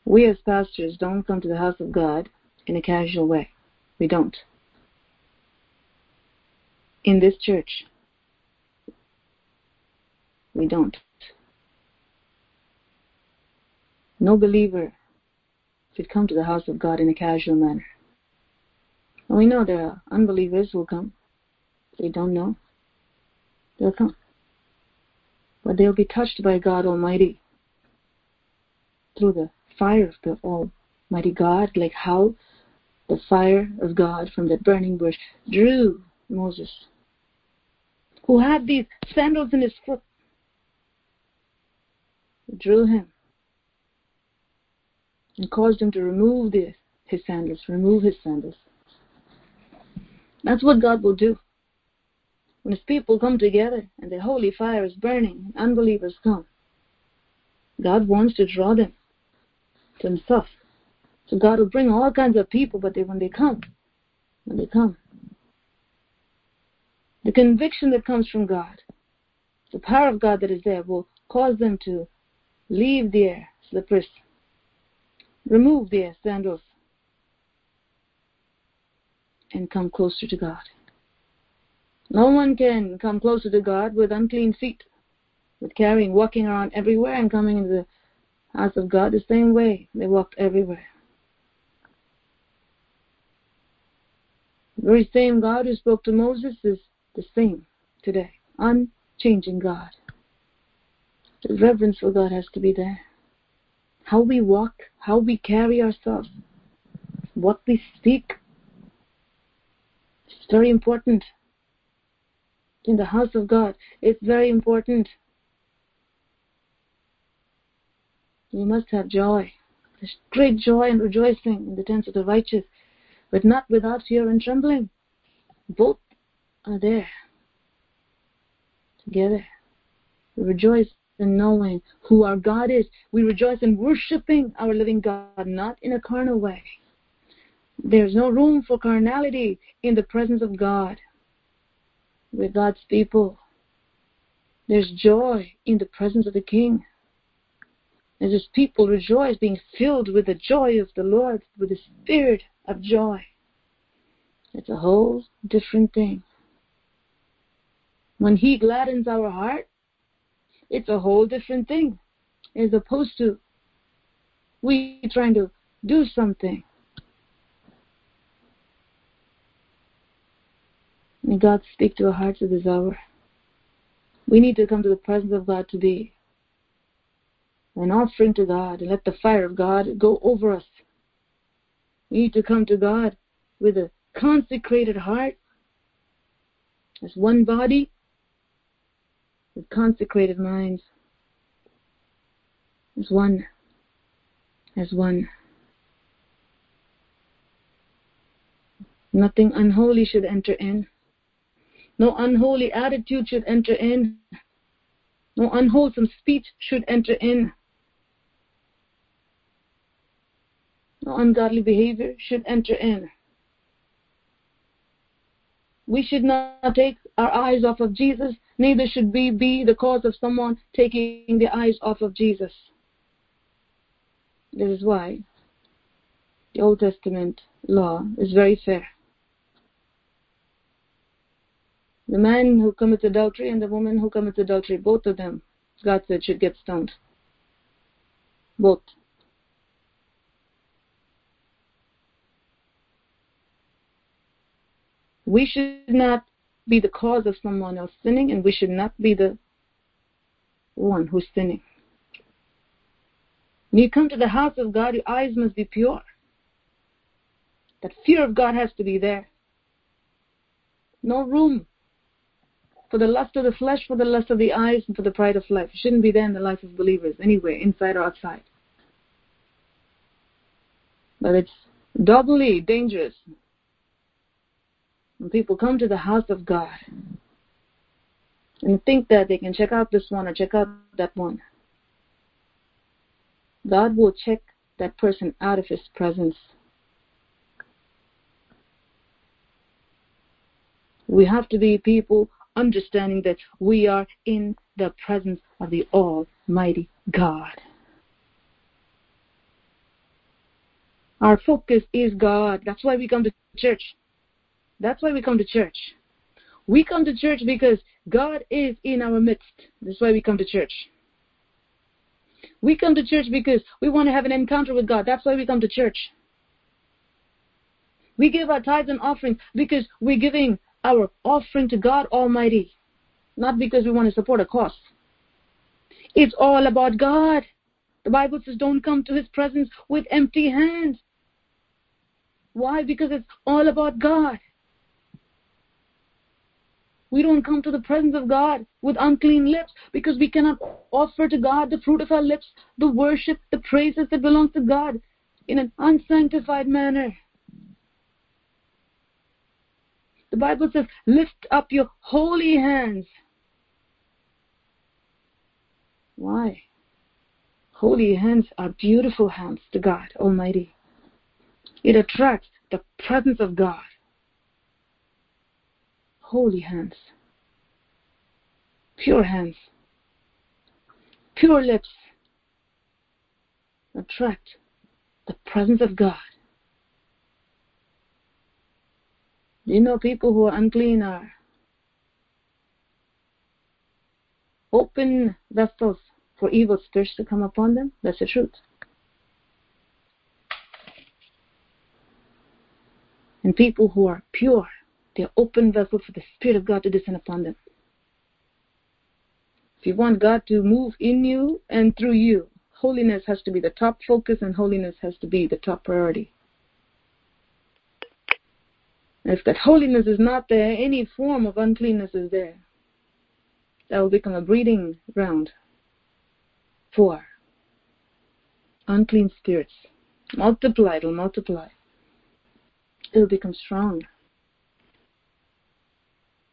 We as pastors don't come to the house of God in a casual way. We don't. In this church, we don't. No believer should come to the house of God in a casual manner. And we know there are unbelievers who will come. They don't know. They'll come but they'll be touched by God Almighty through the fire of the Almighty God, like how the fire of God from that burning bush drew Moses, who had these sandals in his foot, drew him and caused him to remove the, his sandals, remove his sandals. That's what God will do. When his people come together and the holy fire is burning, And unbelievers come. God wants to draw them to himself. So God will bring all kinds of people, but they, when they come, when they come, the conviction that comes from God, the power of God that is there will cause them to leave their slippers, remove their sandals, and come closer to God. No one can come closer to God with unclean feet, with carrying, walking around everywhere and coming into the house of God the same way they walked everywhere. The very same God who spoke to Moses is the same today, unchanging God. The reverence for God has to be there. How we walk, how we carry ourselves, what we speak. It's very important in the house of God. It's very important. You must have joy. There's great joy and rejoicing in the tents of the righteous, but not without fear and trembling. Both are there together. We rejoice in knowing who our God is. We rejoice in worshiping our living God, not in a carnal way. There's no room for carnality in the presence of God with God's people. There's joy in the presence of the King. As his people rejoice, being filled with the joy of the Lord, with the spirit of joy. It's a whole different thing. When he gladdens our heart, it's a whole different thing. As opposed to we trying to do something May God speak to our hearts at this hour. We need to come to the presence of God to be an offering to God and let the fire of God go over us. We need to come to God with a consecrated heart as one body with consecrated minds as one as one. Nothing unholy should enter in. No unholy attitude should enter in. No unwholesome speech should enter in. No ungodly behavior should enter in. We should not take our eyes off of Jesus, neither should we be the cause of someone taking the eyes off of Jesus. This is why the Old Testament law is very fair. The man who commits adultery and the woman who commits adultery, both of them, God said, should get stoned. Both. We should not be the cause of someone else sinning, and we should not be the one who's sinning. When you come to the house of God, your eyes must be pure. That fear of God has to be there. No room for the lust of the flesh, for the lust of the eyes, and for the pride of life. It shouldn't be there in the life of believers, anywhere, inside or outside. But it's doubly dangerous when people come to the house of God and think that they can check out this one or check out that one. God will check that person out of his presence. We have to be people understanding that we are in the presence of the Almighty God. Our focus is God. That's why we come to church. That's why we come to church. We come to church because God is in our midst. That's why we come to church. We come to church because we want to have an encounter with God. That's why we come to church. We give our tithes and offerings because we're giving our offering to God Almighty, not because we want to support a cause. It's all about God. The Bible says, don't come to His presence with empty hands. Why? Because it's all about God. We don't come to the presence of God with unclean lips because we cannot offer to God the fruit of our lips, the worship, the praises that belongs to God in an unsanctified manner. The Bible says, lift up your holy hands. Why? Holy hands are beautiful hands to God Almighty. It attracts the presence of God holy hands, pure hands, pure lips attract the presence of God. You know, people who are unclean are open vessels for evil spirits to come upon them. That's the truth. And people who are pure they're open vessels for the Spirit of God to descend upon them. If you want God to move in you and through you, holiness has to be the top focus and holiness has to be the top priority. if that holiness is not there, any form of uncleanness is there. That will become a breeding ground for unclean spirits. Multiply, it'll multiply. It'll become strong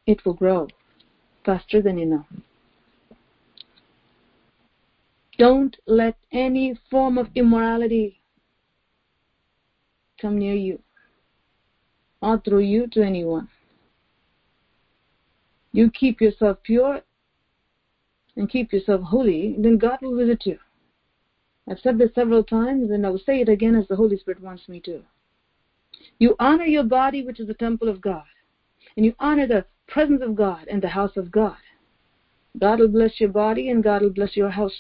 it will grow faster than know. Don't let any form of immorality come near you or through you to anyone. You keep yourself pure and keep yourself holy, then God will visit you. I've said this several times and I will say it again as the Holy Spirit wants me to. You honor your body, which is the temple of God, and you honor the presence of God and the house of God. God will bless your body and God will bless your house.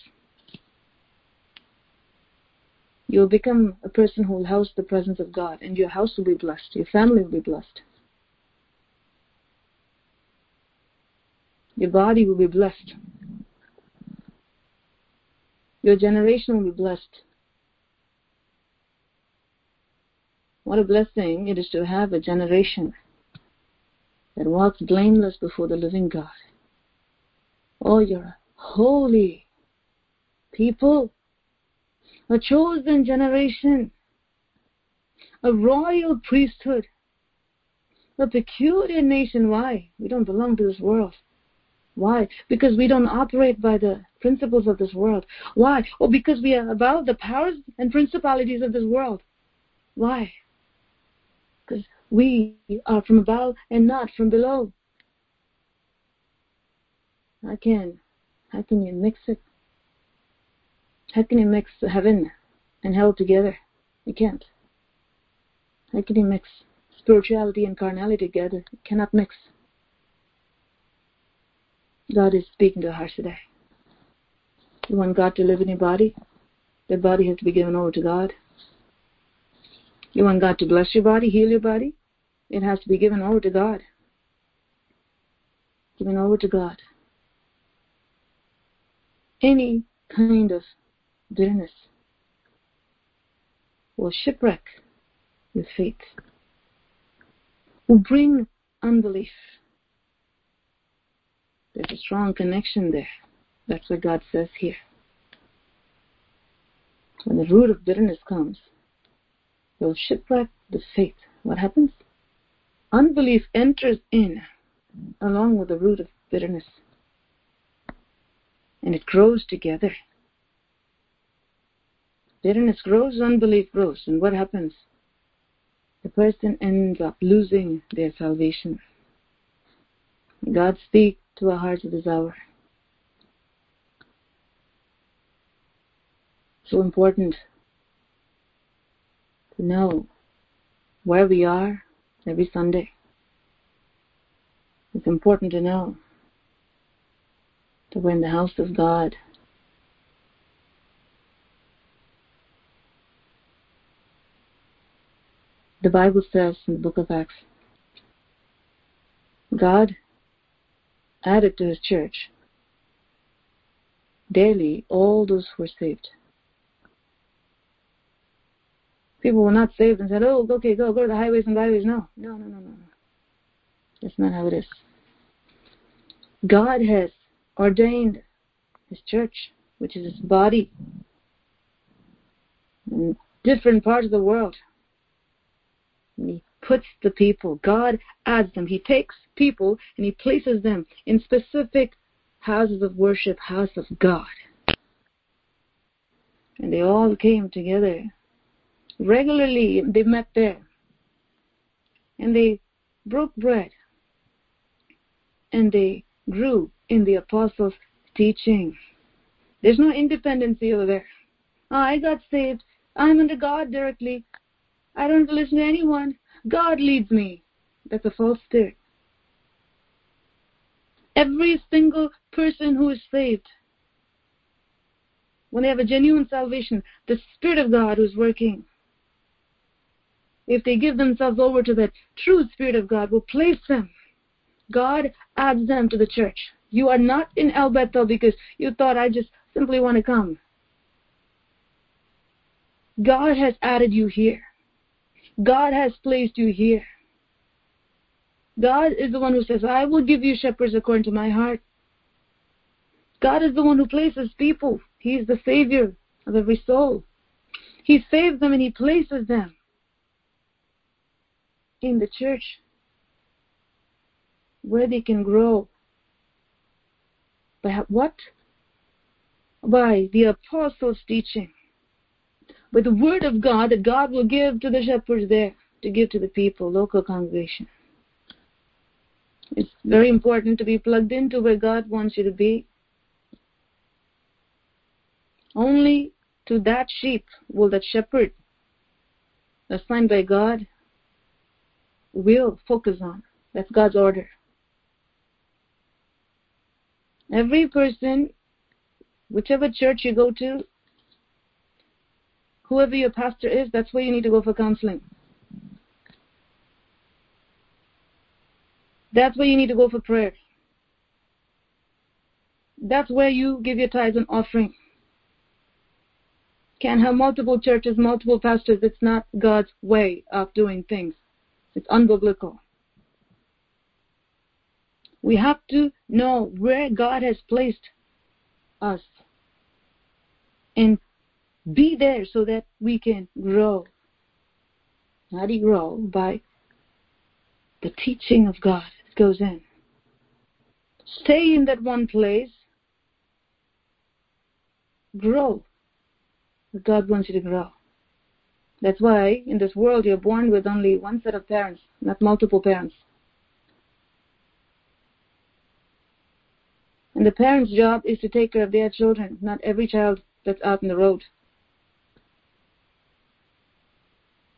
You'll become a person who will house the presence of God, and your house will be blessed, your family will be blessed. Your body will be blessed. Your generation will be blessed. What a blessing it is to have a generation that walks blameless before the living God. Oh, you're a holy people. a chosen generation, a royal priesthood, a peculiar nation. Why? We don't belong to this world. Why? Because we don't operate by the principles of this world. Why? Or because we are above the powers and principalities of this world. Why? Because we are from above and not from below. Can, how can you mix it? How can you mix heaven and hell together? You can't. How can you mix spirituality and carnality together? You cannot mix. God is speaking to our today. You want God to live in your body? That body has to be given over to God. You want God to bless your body, heal your body? It has to be given over to God. Given over to God. Any kind of bitterness will shipwreck your faith, will bring unbelief there's a strong connection there. That's what God says here. When the root of bitterness comes, will shipwreck the faith. What happens? Unbelief enters in along with the root of bitterness. And it grows together. Bitterness grows, unbelief grows. And what happens? The person ends up losing their salvation. God speak to our hearts at this hour. So important to know where we are every Sunday. It's important to know that we're in the house of God. The Bible says in the book of Acts, God added to his church daily all those who were saved. People were not saved and said, Oh, okay, go, go to the highways and byways. No, no, no, no, no. That's not how it is. God has ordained his church, which is his body, in different parts of the world. And he puts the people, God adds them. He takes people and He places them in specific houses of worship, house of God. And they all came together. Regularly, they met there. And they broke bread. And they grew in the apostles' teaching. There's no independency over there. Oh, I got saved. I'm under God directly. I don't have to listen to anyone. God leads me. That's a false spirit. Every single person who is saved, when they have a genuine salvation, the Spirit of God is working. If they give themselves over to that true Spirit of God, will place them. God adds them to the church. You are not in El Bethel because you thought I just simply want to come. God has added you here. God has placed you here. God is the one who says, I will give you shepherds according to my heart. God is the one who places people. He is the Savior of every soul. He saves them and He places them in the church where they can grow. By what? By the apostles' teaching. By the word of God that God will give to the shepherds there to give to the people, local congregation. It's very important to be plugged into where God wants you to be. Only to that sheep will that shepherd assigned by God will focus on. That's God's order. Every person, whichever church you go to, whoever your pastor is, that's where you need to go for counseling. That's where you need to go for prayer. That's where you give your tithes and offering. Can't have multiple churches, multiple pastors. It's not God's way of doing things. It's unbiblical. We have to know where God has placed us and be there so that we can grow. How do you grow? By the teaching of God that goes in. Stay in that one place. Grow. God wants you to grow. That's why in this world you're born with only one set of parents, not multiple parents. And the parent's job is to take care of their children, not every child that's out in the road.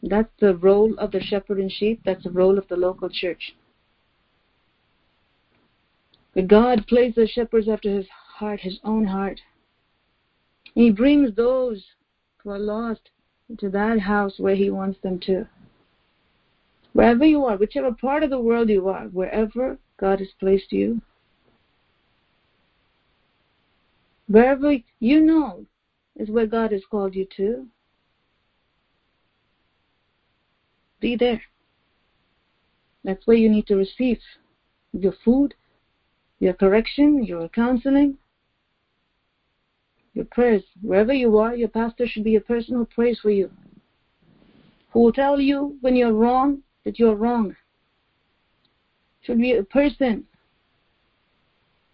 That's the role of the shepherd and sheep. That's the role of the local church. But God places shepherds after his heart, his own heart. He brings those who are lost into that house where he wants them to. Wherever you are, whichever part of the world you are, wherever God has placed you, wherever you know is where God has called you to, be there. That's where you need to receive your food, your correction, your counseling, your prayers. Wherever you are, your pastor should be a person who prays for you, who will tell you when you're wrong that you're wrong. Should be a person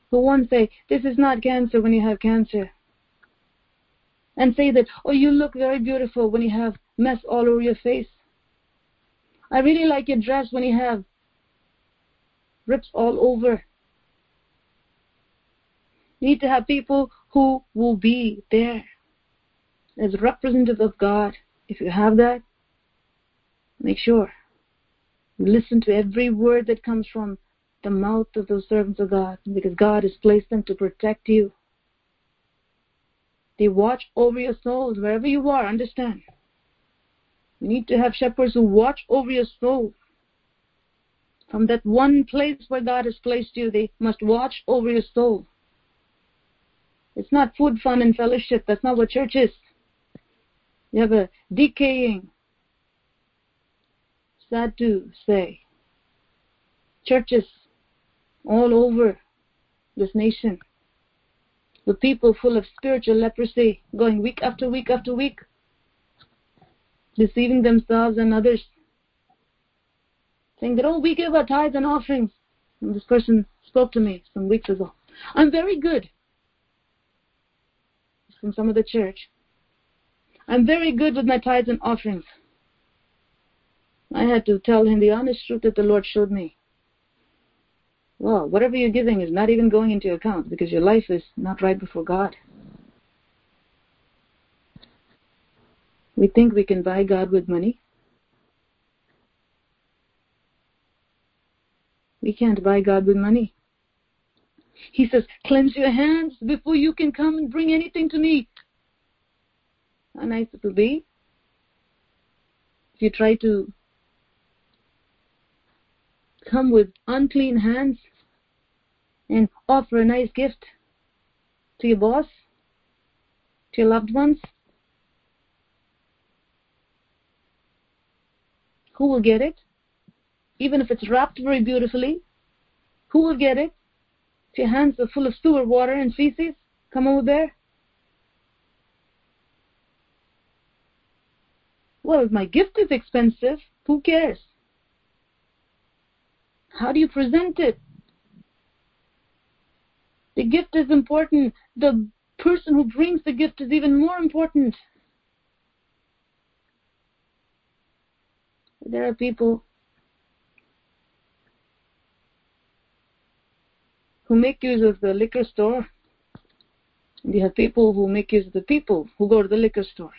who won't say, This is not cancer when you have cancer. And say that, Oh, you look very beautiful when you have mess all over your face. I really like your dress when you have rips all over. Need to have people who will be there as representatives of God. If you have that, make sure you listen to every word that comes from the mouth of those servants of God because God has placed them to protect you. They watch over your souls wherever you are, understand. You need to have shepherds who watch over your soul. From that one place where God has placed you, they must watch over your soul. It's not food, fun, and fellowship. That's not what church is. You have a decaying, sad to say, churches all over this nation with people full of spiritual leprosy going week after week after week deceiving themselves and others, saying that, oh, we give our tithes and offerings. And this person spoke to me some weeks ago. I'm very good. From some of the church. I'm very good with my tithes and offerings. I had to tell him the honest truth that the Lord showed me. Well, whatever you're giving is not even going into account because your life is not right before God. We think we can buy God with money. We can't buy God with money. He says, cleanse your hands before you can come and bring anything to me. How nice it will be if you try to come with unclean hands and offer a nice gift to your boss, to your loved ones. Who will get it? Even if it's wrapped very beautifully, who will get it? If your hands are full of sewer water and feces, come over there. Well, my gift is expensive, who cares? How do you present it? The gift is important. The person who brings the gift is even more important. There are people who make use of the liquor store. You have people who make use of the people who go to the liquor store.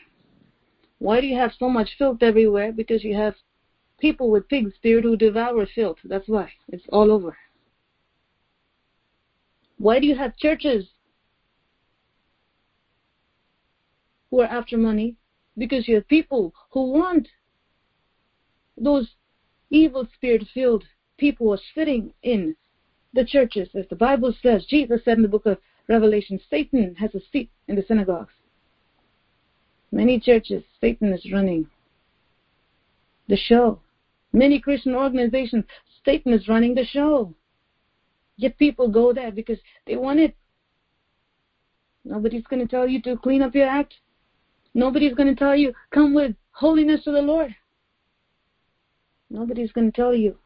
Why do you have so much filth everywhere? Because you have people with pig spirit who devour filth. That's why. It's all over. Why do you have churches who are after money? Because you have people who want those evil spirit filled people who are sitting in the churches. As the Bible says, Jesus said in the book of Revelation, Satan has a seat in the synagogues. Many churches, Satan is running the show. Many Christian organizations, Satan is running the show. Yet people go there because they want it. Nobody's going to tell you to clean up your act. Nobody's going to tell you, come with holiness to the Lord. Nobody's going to tell you.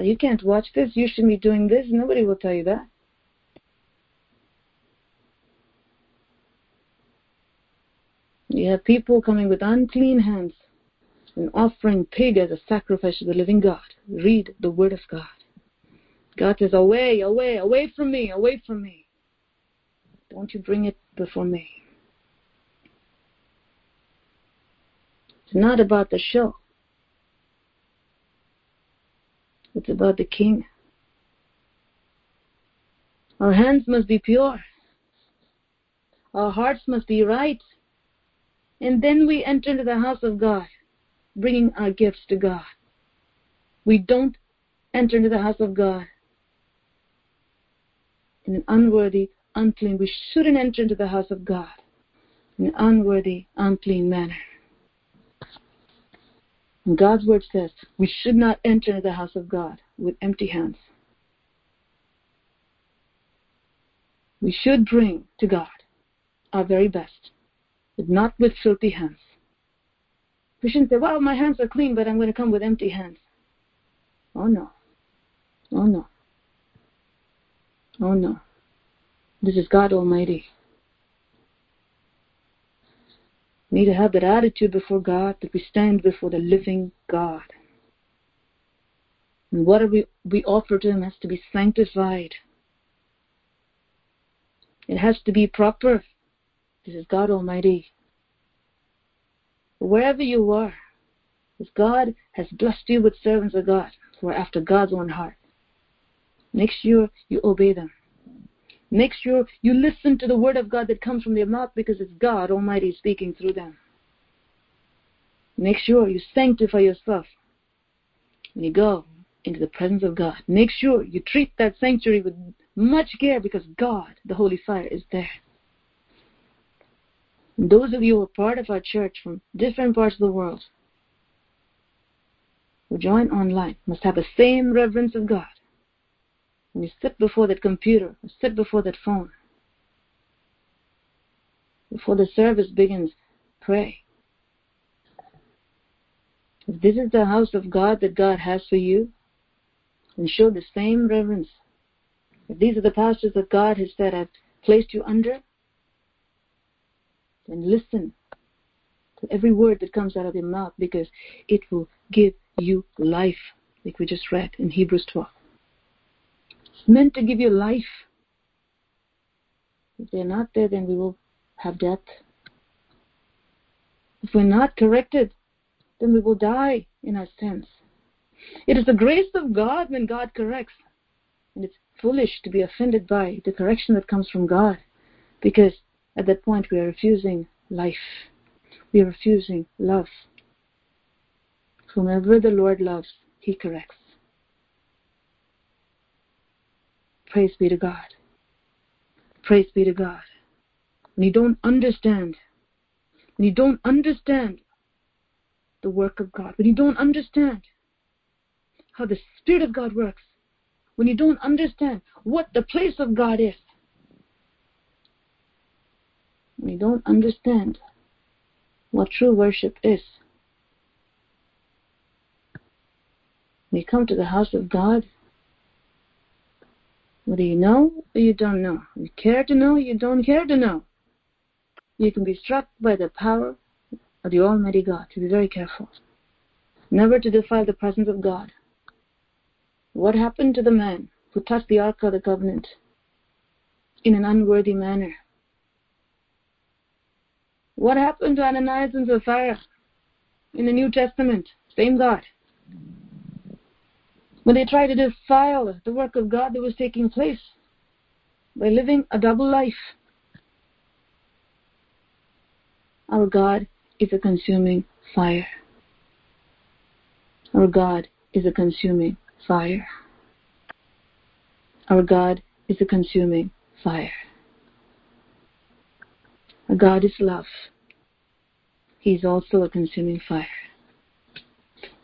You can't watch this. You shouldn't be doing this. Nobody will tell you that. You have people coming with unclean hands and offering pig as a sacrifice to the living God. Read the word of God. God says, Away, away, away from me, away from me. Don't you bring it before me. It's not about the show. It's about the King. Our hands must be pure. Our hearts must be right. And then we enter into the house of God, bringing our gifts to God. We don't enter into the house of God in an unworthy, unclean. We shouldn't enter into the house of God in an unworthy, unclean manner. And God's word says we should not enter the house of God with empty hands. We should bring to God our very best, but not with filthy hands. We shouldn't say, well, my hands are clean, but I'm going to come with empty hands. Oh no. Oh no. Oh no. This is God Almighty. We need to have that attitude before God that we stand before the living God. And whatever we, we offer to Him has to be sanctified. It has to be proper. This is God Almighty. Wherever you are, if God has blessed you with servants of God who are after God's own heart, make sure you obey them. Make sure you listen to the word of God that comes from their mouth because it's God Almighty speaking through them. Make sure you sanctify yourself when you go into the presence of God. Make sure you treat that sanctuary with much care because God, the Holy Fire, is there. And those of you who are part of our church from different parts of the world who join online must have the same reverence of God when you sit before that computer, or sit before that phone, before the service begins, pray. If this is the house of God that God has for you, then show the same reverence. If these are the pastors that God has said I've placed you under, then listen to every word that comes out of your mouth because it will give you life, like we just read in Hebrews 12 meant to give you life. If they're not there, then we will have death. If we're not corrected, then we will die in our sins. It is the grace of God when God corrects. And it's foolish to be offended by the correction that comes from God because at that point we are refusing life. We are refusing love. Whomever the Lord loves, He corrects. Praise be to God. Praise be to God. When you don't understand, when you don't understand the work of God, when you don't understand how the Spirit of God works, when you don't understand what the place of God is, when you don't understand what true worship is, when you come to the house of God, whether you know or you don't know. You care to know, you don't care to know. You can be struck by the power of the Almighty God. To be very careful. Never to defile the presence of God. What happened to the man who touched the Ark of the Covenant in an unworthy manner? What happened to Ananias and Sapphira in the New Testament? Same God when they tried to defile the work of God that was taking place by living a double life. Our God is a consuming fire. Our God is a consuming fire. Our God is a consuming fire. Our God is love. He is also a consuming fire.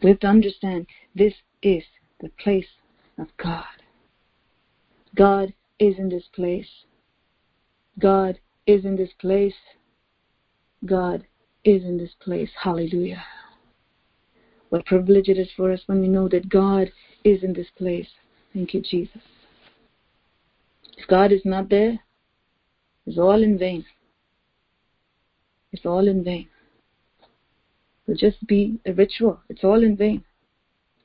We have to understand this is the place of God. God is in this place. God is in this place. God is in this place. Hallelujah. What privilege it is for us when we know that God is in this place. Thank you, Jesus. If God is not there, it's all in vain. It's all in vain. It'll just be a ritual. It's all in vain.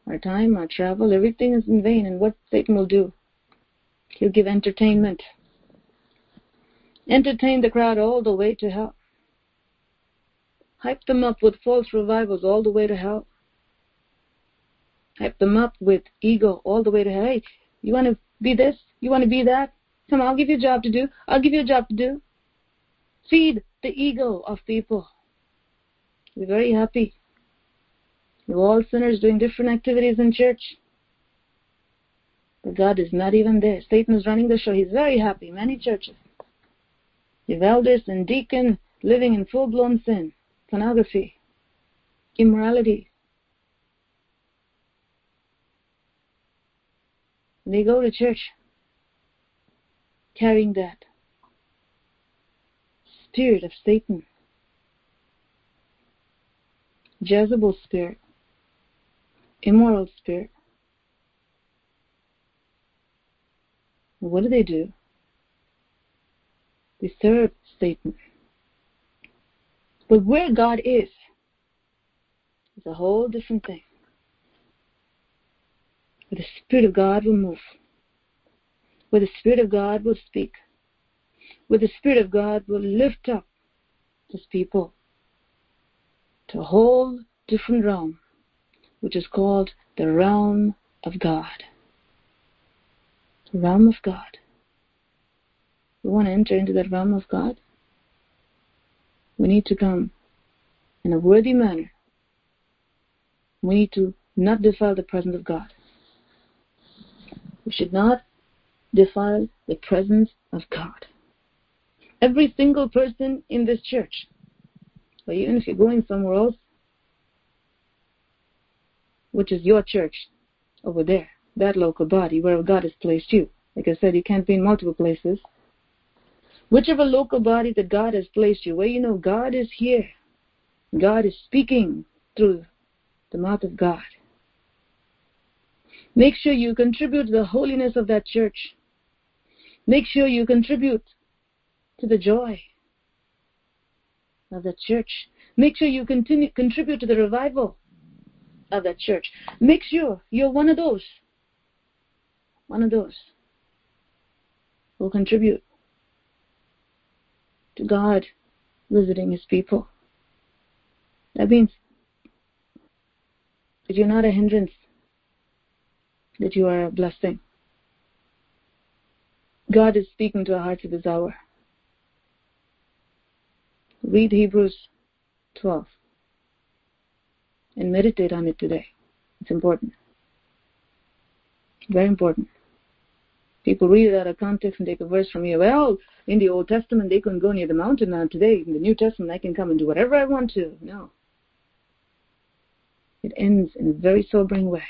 Our time, our travel, everything is in vain. And what Satan will do, he'll give entertainment. Entertain the crowd all the way to hell. Hype them up with false revivals all the way to hell. Hype them up with ego all the way to hell. Hey, you want to be this? You want to be that? Come I'll give you a job to do. I'll give you a job to do. Feed the ego of people. Be very happy. We're all sinners doing different activities in church. God is not even there. Satan is running the show. He's very happy. Many churches. The elders and deacon living in full blown sin, pornography, immorality. They go to church carrying that spirit of Satan, Jezebel spirit, immoral spirit. What do they do? They serve Satan. But where God is, is a whole different thing. Where the Spirit of God will move. Where the Spirit of God will speak. Where the Spirit of God will lift up His people to a whole different realm, which is called the realm of God. The realm of God. We want to enter into that realm of God. We need to come in a worthy manner. We need to not defile the presence of God. We should not defile the presence of God. Every single person in this church, or even if you're going somewhere else, which is your church over there, that local body, where God has placed you. Like I said, you can't be in multiple places. Whichever local body that God has placed you, where you know God is here, God is speaking through the mouth of God. Make sure you contribute to the holiness of that church. Make sure you contribute to the joy of that church. Make sure you continue contribute to the revival of that church. Make sure you're one of those. One of those who contribute to God visiting his people. That means that you're not a hindrance, that you are a blessing. God is speaking to our hearts at this hour. Read Hebrews 12 and meditate on it today. It's important. Very important. People read it out of context and take a verse from you. Well, in the Old Testament, they couldn't go near the mountain. Now, today, in the New Testament, I can come and do whatever I want to. No. It ends in a very sobering way.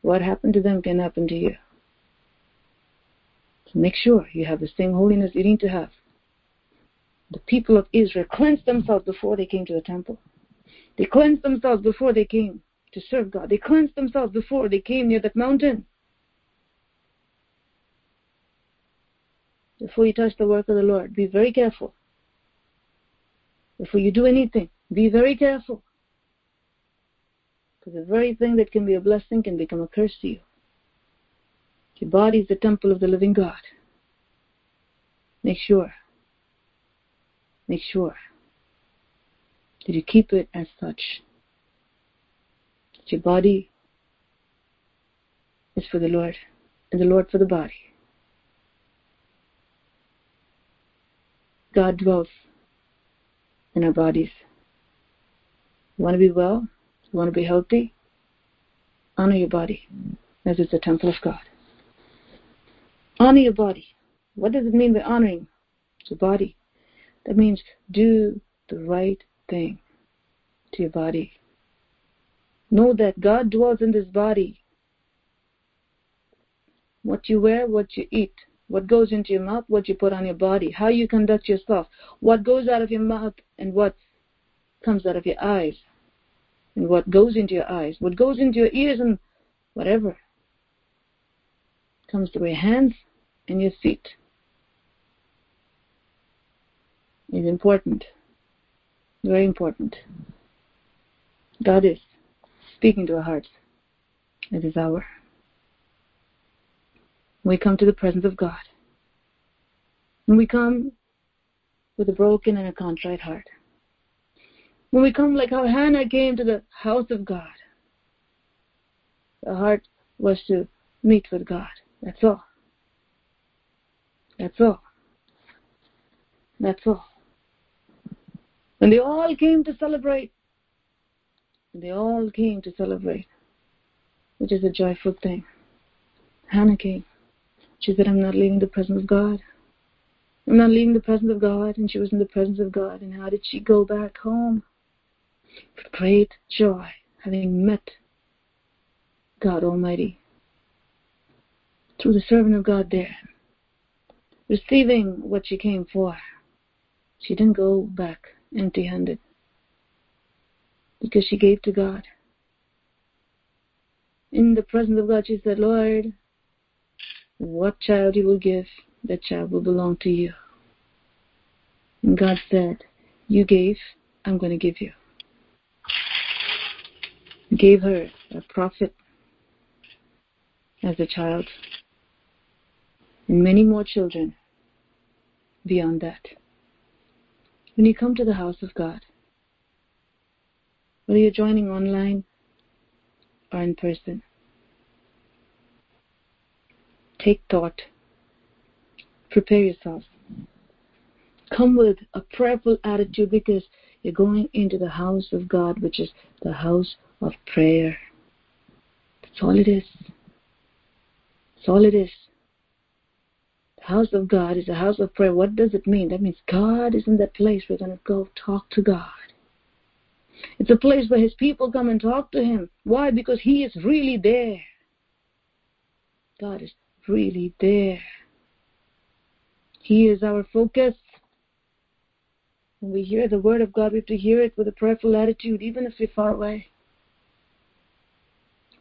What happened to them can happen to you. So make sure you have the same holiness you need to have. The people of Israel cleansed themselves before they came to the temple. They cleansed themselves before they came to serve God. They cleansed themselves before they came near that mountain. before you touch the work of the Lord, be very careful. Before you do anything, be very careful. Because the very thing that can be a blessing can become a curse to you. Your body is the temple of the living God. Make sure, make sure that you keep it as such. That your body is for the Lord and the Lord for the body. God dwells in our bodies. You want to be well? You want to be healthy? Honor your body as it's a temple of God. Honor your body. What does it mean by honoring your body? That means do the right thing to your body. Know that God dwells in this body. What you wear, what you eat, What goes into your mouth, what you put on your body, how you conduct yourself, what goes out of your mouth, and what comes out of your eyes, and what goes into your eyes, what goes into your ears, and whatever comes through your hands and your feet is important. Very important. God is speaking to our hearts at this hour. We come to the presence of God. When we come with a broken and a contrite heart. When we come like how Hannah came to the house of God. The heart was to meet with God. That's all. That's all. That's all. When they all came to celebrate, And they all came to celebrate, which is a joyful thing. Hannah came. She said, I'm not leaving the presence of God. I'm not leaving the presence of God. And she was in the presence of God. And how did she go back home? With great joy, having met God Almighty through the servant of God there, receiving what she came for. She didn't go back empty handed because she gave to God. In the presence of God, she said, Lord, what child you will give, that child will belong to you. And God said, You gave, I'm going to give you. Gave her a prophet as a child, and many more children beyond that when you come to the house of God, whether you're joining online or in person, take thought, prepare yourself. Come with a prayerful attitude because you're going into the house of God, which is the house of prayer. That's all it is. That's all it is house of God is a house of prayer. What does it mean? That means God is in that place. We're going to go talk to God. It's a place where His people come and talk to Him. Why? Because He is really there. God is really there. He is our focus. When we hear the word of God, we have to hear it with a prayerful attitude, even if we're far away.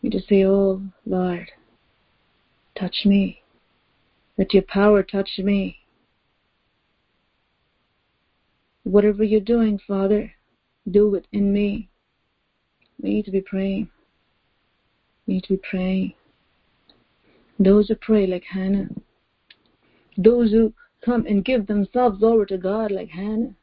We just say, Oh, Lord, touch me. Let your power touch me. Whatever you're doing, Father, do it in me. We need to be praying. We need to be praying. Those who pray like Hannah. Those who come and give themselves over to God like Hannah.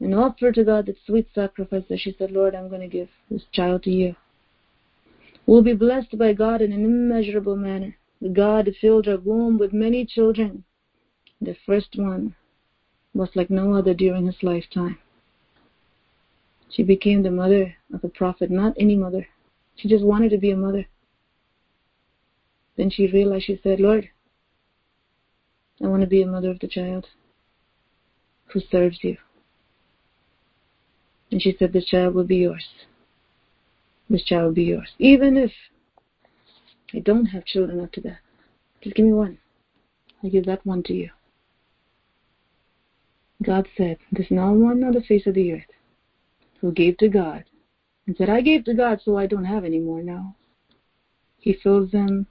And offer to God that sweet sacrifice that she said, Lord, I'm going to give this child to you will be blessed by God in an immeasurable manner. God filled her womb with many children. The first one was like no other during his lifetime. She became the mother of a prophet, not any mother. She just wanted to be a mother. Then she realized, she said, Lord, I want to be a mother of the child who serves you. And she said, the child will be yours this child will be yours. Even if I don't have children after that, just give me one. I give that one to you. God said, There's not one on the face of the earth who gave to God and said, I gave to God so I don't have any more now. He fills them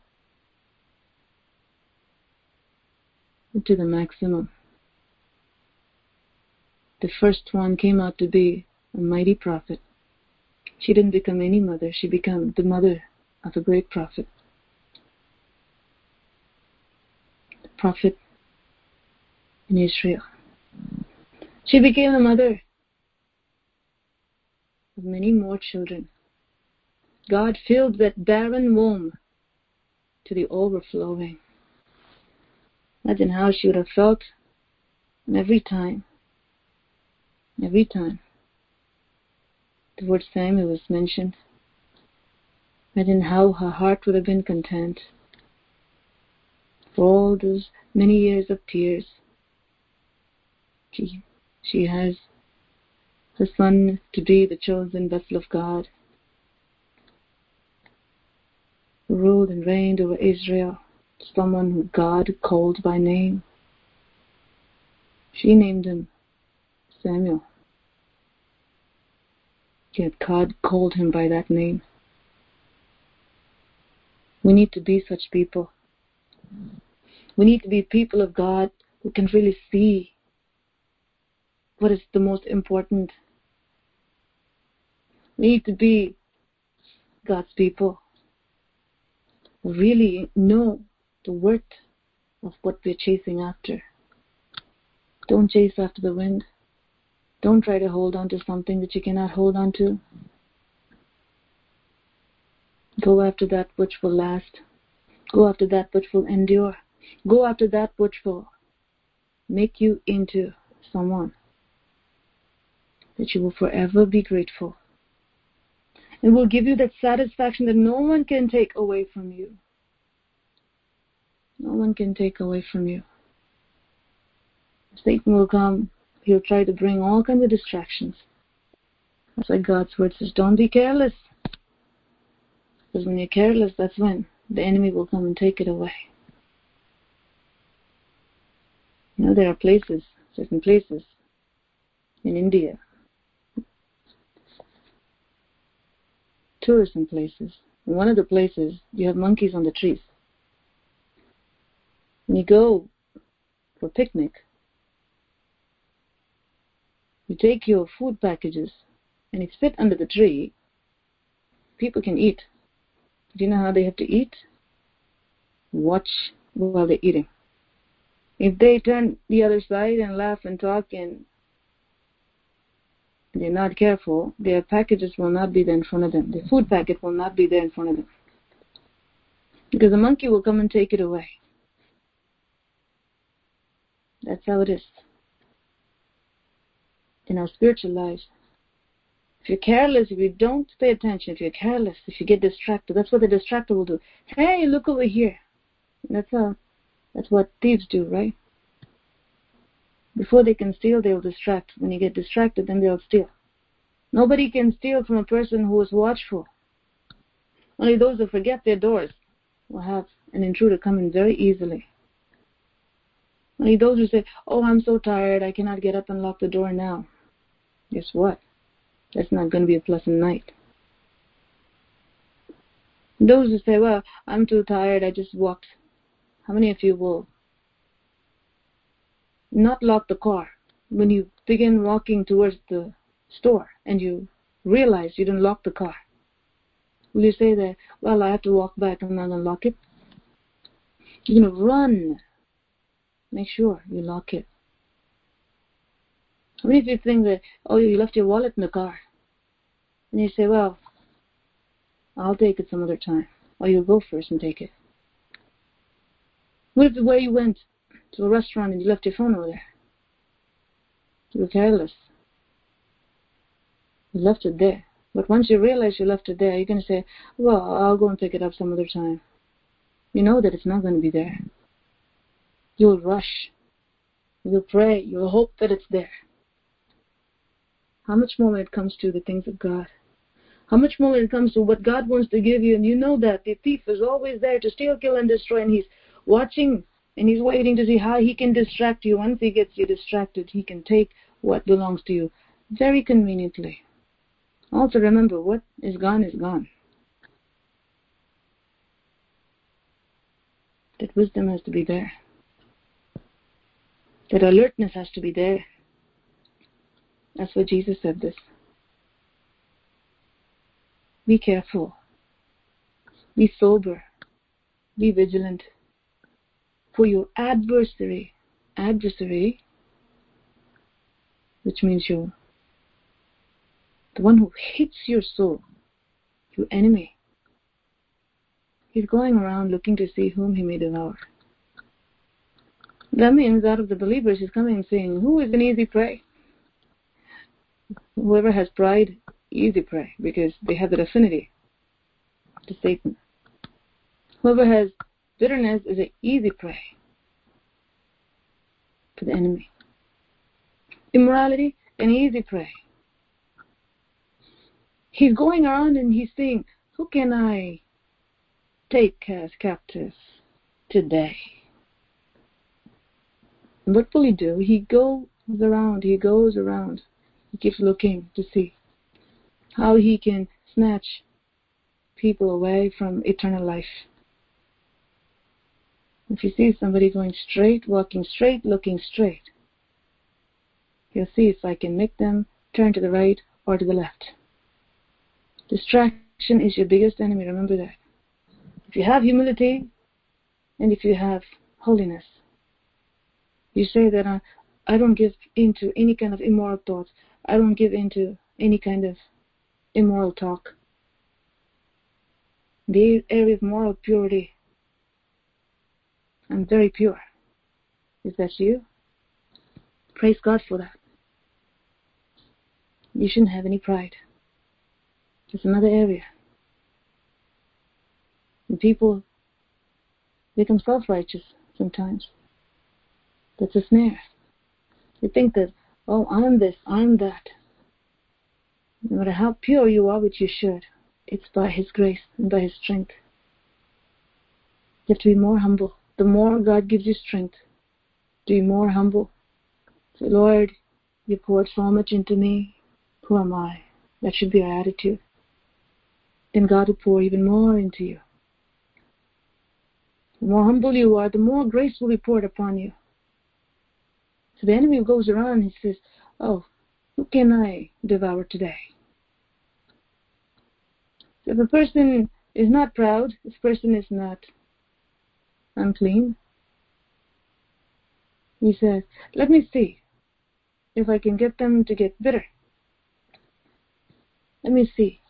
to the maximum. The first one came out to be a mighty prophet. She didn't become any mother, she became the mother of a great prophet. Prophet in Israel. She became the mother of many more children. God filled that barren womb to the overflowing. Imagine how she would have felt every time. Every time the word Samuel was mentioned, in how her heart would have been content for all those many years of tears. She, she has her son to be the chosen vessel of God, who ruled and reigned over Israel someone who God called by name. She named him Samuel. Yet God called him by that name. We need to be such people. We need to be people of God who can really see what is the most important. We need to be God's people who really know the worth of what we're chasing after. Don't chase after the wind. Don't try to hold on to something that you cannot hold on to. Go after that which will last. Go after that which will endure. Go after that which will make you into someone that you will forever be grateful. It will give you that satisfaction that no one can take away from you. No one can take away from you. Satan will come. He'll try to bring all kinds of distractions. That's why God's word says, don't be careless. Because when you're careless, that's when the enemy will come and take it away. You know, there are places, certain places in India, tourism places. In one of the places, you have monkeys on the trees. When you go for a picnic, you take your food packages and you sit under the tree, people can eat. Do you know how they have to eat? Watch while they're eating. If they turn the other side and laugh and talk and they're not careful, their packages will not be there in front of them. The food packet will not be there in front of them. Because the monkey will come and take it away. That's how it is in our spiritual lives. If you're careless, if you don't pay attention, if you're careless, if you get distracted, that's what the distractor will do. Hey, look over here. That's how, that's what thieves do, right? Before they can steal, they'll distract. When you get distracted, then they'll steal. Nobody can steal from a person who is watchful. Only those who forget their doors will have an intruder come in very easily. Those who say, Oh, I'm so tired, I cannot get up and lock the door now. Guess what? That's not going to be a pleasant night. Those who say, Well, I'm too tired, I just walked. How many of you will not lock the car when you begin walking towards the store and you realize you didn't lock the car? Will you say that, Well, I have to walk back, I'm going to lock it? You're going to run make sure you lock it. What if you think that, oh, you left your wallet in the car? And you say, well, I'll take it some other time. Or you go first and take it. What if the way you went to a restaurant and you left your phone over there? You were careless. You left it there. But once you realize you left it there, you're going to say, well, I'll go and pick it up some other time. You know that it's not going to be there. You'll rush. You'll pray. You'll hope that it's there. How much more when it comes to the things of God? How much more when it comes to what God wants to give you, and you know that the thief is always there to steal, kill, and destroy, and he's watching and he's waiting to see how he can distract you. Once he gets you distracted, he can take what belongs to you very conveniently. Also remember, what is gone is gone. That wisdom has to be there. That alertness has to be there. That's what Jesus said this. Be careful. Be sober. Be vigilant. For your adversary, adversary, which means you, the one who hates your soul, your enemy, he's going around looking to see whom he may devour. That means out of the believers, he's coming and saying, Who is an easy prey? Whoever has pride, easy prey, because they have that affinity to Satan. Whoever has bitterness is an easy prey for the enemy. Immorality, an easy prey. He's going around and he's saying, Who can I take as captive? today. What will he do? He goes around, he goes around. He keeps looking to see how he can snatch people away from eternal life. If you see somebody going straight, walking straight, looking straight, he'll see if I can make them turn to the right or to the left. Distraction is your biggest enemy, remember that. If you have humility and if you have holiness, you say that I, I don't give into any kind of immoral thoughts. I don't give into any kind of immoral talk. The area of moral purity. I'm very pure. Is that you? Praise God for that. You shouldn't have any pride. There's another area. And people become self righteous sometimes. That's a snare. You think that, oh, I'm this, I'm that. No matter how pure you are, which you should, it's by His grace and by His strength. You have to be more humble. The more God gives you strength, to be more humble. Say, Lord, you poured so much into me. Who am I? That should be our attitude. Then God will pour even more into you. The more humble you are, the more grace will be poured upon you. So the enemy goes around and he says, Oh, who can I devour today? So if a person is not proud, this person is not unclean. He says, Let me see if I can get them to get bitter. Let me see.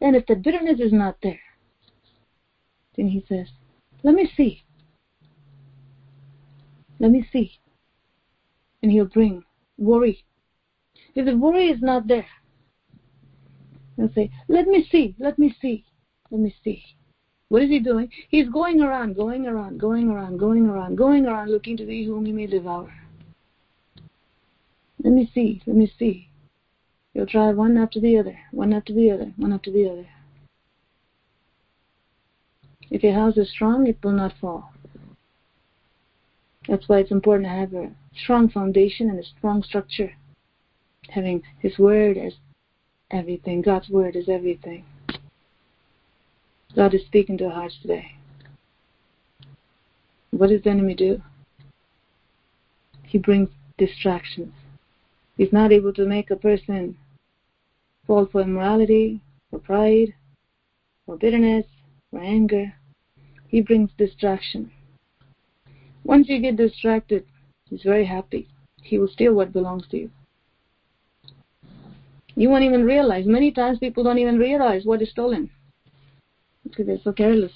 And if the bitterness is not there, then he says, Let me see let me see. And he'll bring worry. If the worry is not there, he'll say, Let me see, let me see, let me see. What is he doing? He's going around, going around, going around, going around, going around, looking to thee whom he may devour. Let me see, let me see. He'll try one after the other, one after the other, one after the other. If your house is strong, it will not fall. That's why it's important to have a strong foundation and a strong structure. Having His Word as everything. God's Word is everything. God is speaking to our hearts today. What does the enemy do? He brings distractions. He's not able to make a person fall for immorality, for pride, for bitterness, for anger. He brings distraction. Once you get distracted, he's very happy. He will steal what belongs to you. You won't even realize. Many times people don't even realize what is stolen because they're so careless.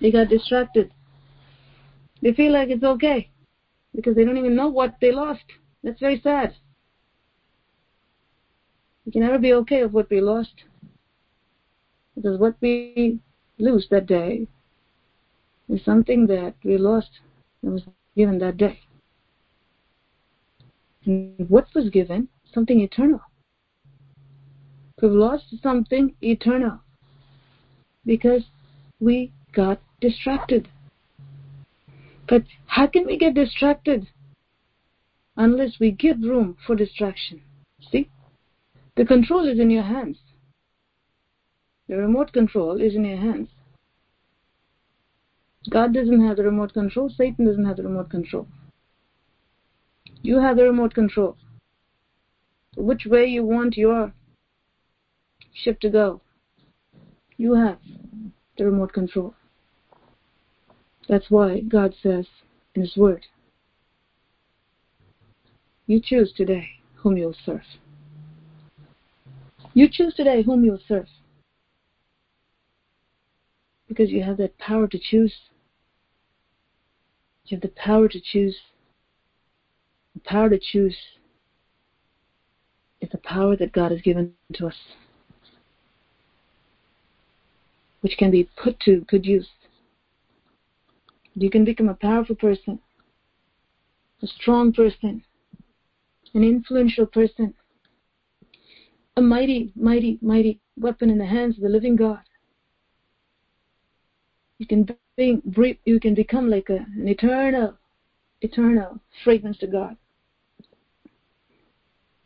They got distracted. They feel like it's okay because they don't even know what they lost. That's very sad. We can never be okay with what we lost because what we lose that day is something that we lost that was given that day. And what was given? Something eternal. We've lost something eternal because we got distracted. But how can we get distracted unless we give room for distraction? See? The control is in your hands. The remote control is in your hands. God doesn't have the remote control. Satan doesn't have the remote control. You have the remote control. Which way you want your ship to go, you have the remote control. That's why God says in His Word, you choose today whom you'll serve. You choose today whom you'll serve. Because you have that power to choose you have the power to choose. The power to choose is the power that God has given to us, which can be put to good use. You can become a powerful person, a strong person, an influential person, a mighty, mighty, mighty weapon in the hands of the living God. You can bring, you can become like a, an eternal, eternal fragrance to God.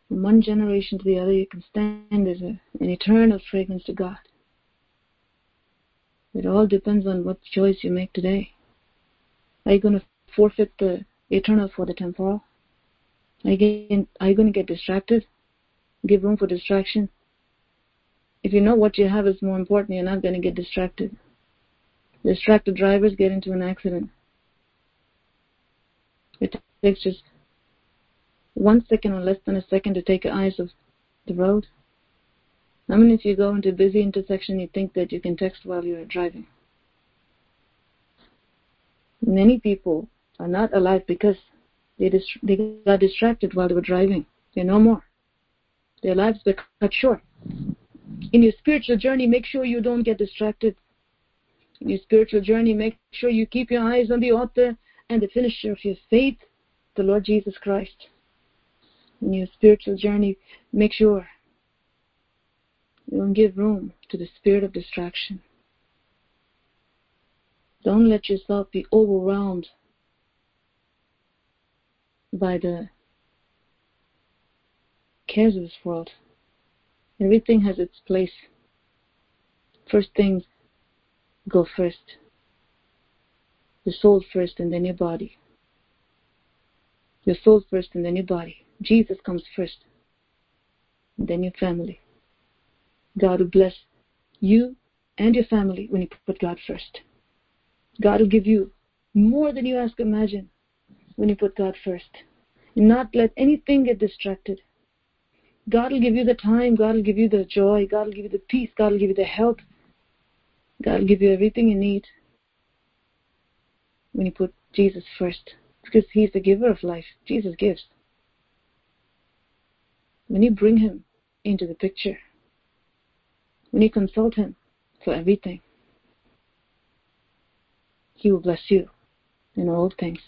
From one generation to the other, you can stand as a, an eternal fragrance to God. It all depends on what choice you make today. Are you going to forfeit the eternal for the temporal? Are you going to get distracted? Give room for distraction? If you know what you have is more important, you're not going to get distracted. Distracted drivers get into an accident. It takes just one second or less than a second to take your eyes off the road. I mean, if you go into a busy intersection, you think that you can text while you're driving. Many people are not alive because they, dist- they got distracted while they were driving. They're no more. Their lives were cut short. In your spiritual journey, make sure you don't get distracted. In your spiritual journey, make sure you keep your eyes on the author and the finisher of your faith, the Lord Jesus Christ. In your spiritual journey, make sure you don't give room to the spirit of distraction. Don't let yourself be overwhelmed by the cares of this world. Everything has its place. First things go first. The soul first and then your body. Your soul first and then your body. Jesus comes first. And then your family. God will bless you and your family when you put God first. God will give you more than you ask or imagine when you put God first. And not let anything get distracted. God will give you the time, God will give you the joy, God will give you the peace, God will give you the health. God will give you everything you need when you put Jesus first. Because He's the giver of life. Jesus gives. When you bring Him into the picture, when you consult Him for everything, He will bless you in all things.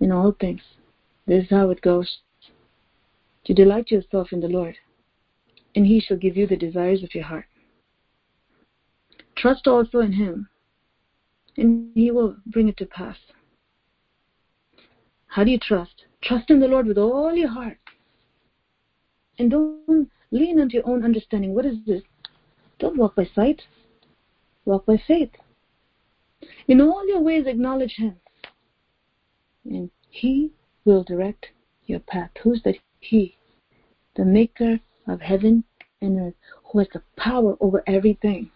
In all things. This is how it goes. To delight yourself in the Lord, and He shall give you the desires of your heart. Trust also in Him, and He will bring it to pass. How do you trust? Trust in the Lord with all your heart. And don't lean on your own understanding. What is this? Don't walk by sight. Walk by faith. In all your ways, acknowledge Him. And He will direct your path. Who's that He? The Maker of heaven and earth, who has the power over everything.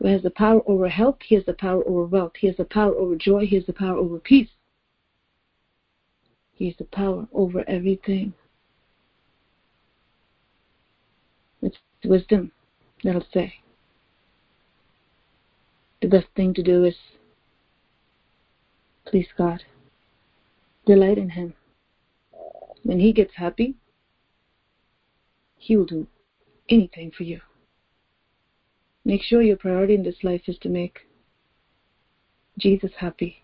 Who has the power over health, He has the power over wealth, He has the power over joy, He has the power over peace. He has the power over everything. It's wisdom that'll say. The best thing to do is please God. Delight in Him. When He gets happy, He will do anything for you. Make sure your priority in this life is to make Jesus happy.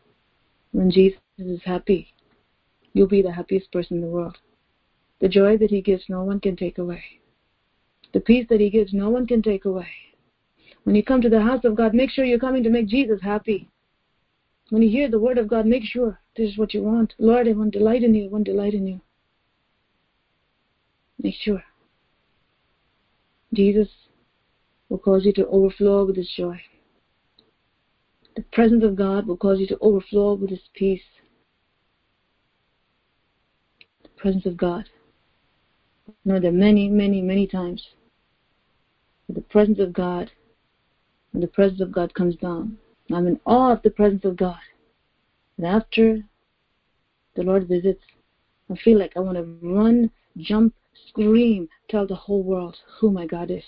When Jesus is happy, you'll be the happiest person in the world. The joy that He gives, no one can take away. The peace that He gives, no one can take away. When you come to the house of God, make sure you're coming to make Jesus happy. When you hear the word of God, make sure this is what you want. Lord, I want delight in you. I want delight in you. Make sure. Jesus will cause you to overflow with His joy. The presence of God will cause you to overflow with His peace. The presence of God. You know, there are many, many, many times the presence of God, when the presence of God comes down, I'm in awe of the presence of God. And after the Lord visits, I feel like I want to run, jump, scream, tell the whole world who my God is.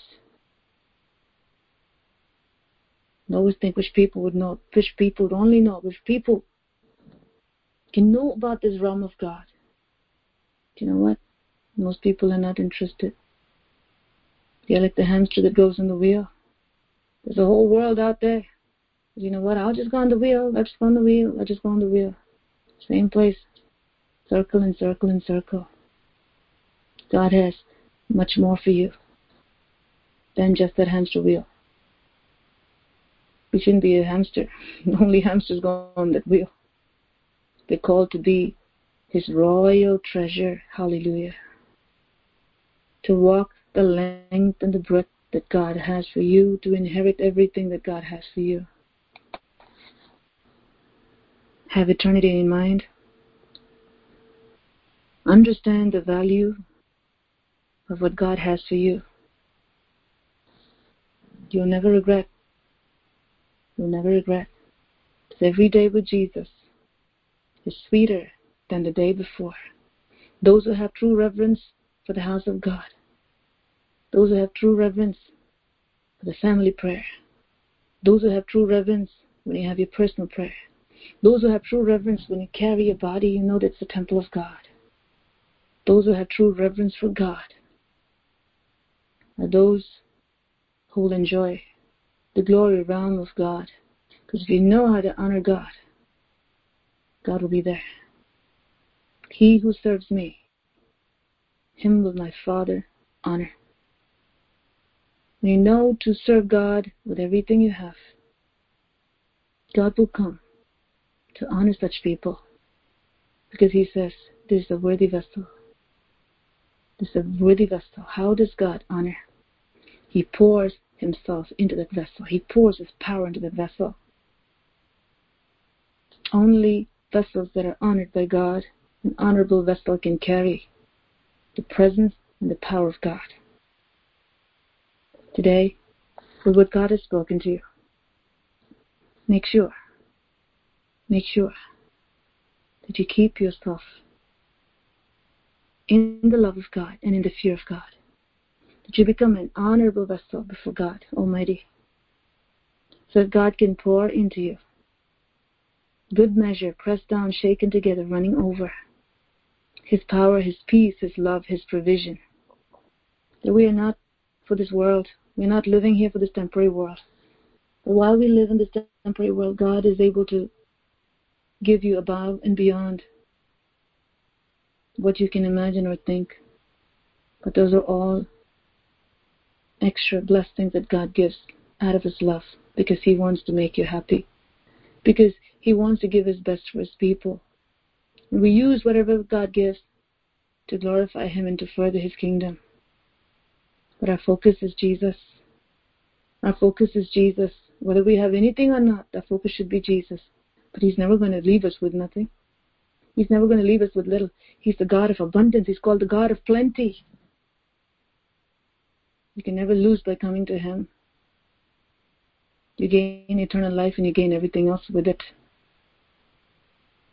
Always think which people would know, which people would only know, which people can know about this realm of God. Do you know what? Most people are not interested. They're like the hamster that goes on the wheel. There's a whole world out there. You know what? I'll just go on the wheel. I'll just go on the wheel. I'll just go on the wheel. Same place. Circle and circle and circle. God has much more for you than just that hamster wheel. We shouldn't be a hamster. Only hamsters go on that wheel. They're called to be his royal treasure. Hallelujah. To walk the length and the breadth that God has for you, to inherit everything that God has for you. Have eternity in mind. Understand the value of what God has for you. You'll never regret. You'll never regret. Because every day with Jesus is sweeter than the day before. Those who have true reverence for the house of God, those who have true reverence for the family prayer, those who have true reverence when you have your personal prayer, those who have true reverence when you carry your body, you know that's the temple of God. Those who have true reverence for God are those who will enjoy the glory realm of God. Because if you know how to honor God, God will be there. He who serves me, him will my Father honor. When you know to serve God with everything you have, God will come to honor such people because He says, This is a worthy vessel. This is a worthy vessel. How does God honor? He pours Himself into that vessel, He pours His power into the vessel. Only vessels that are honored by God an honorable vessel can carry the presence and the power of God. Today, with what God has spoken to you, make sure, make sure that you keep yourself in the love of God and in the fear of God. That you become an honorable vessel before God Almighty. So that God can pour into you. Good measure, pressed down, shaken together, running over his power, His peace, His love, His provision. That we are not for this world. We're not living here for this temporary world. But while we live in this temporary world, God is able to give you above and beyond what you can imagine or think. But those are all extra blessings that God gives out of His love because He wants to make you happy. Because He wants to give His best for His people. We use whatever God gives to glorify Him and to further His kingdom. But our focus is Jesus. Our focus is Jesus. Whether we have anything or not, our focus should be Jesus. But He's never going to leave us with nothing. He's never going to leave us with little. He's the God of abundance. He's called the God of plenty. You can never lose by coming to Him. You gain eternal life and you gain everything else with it.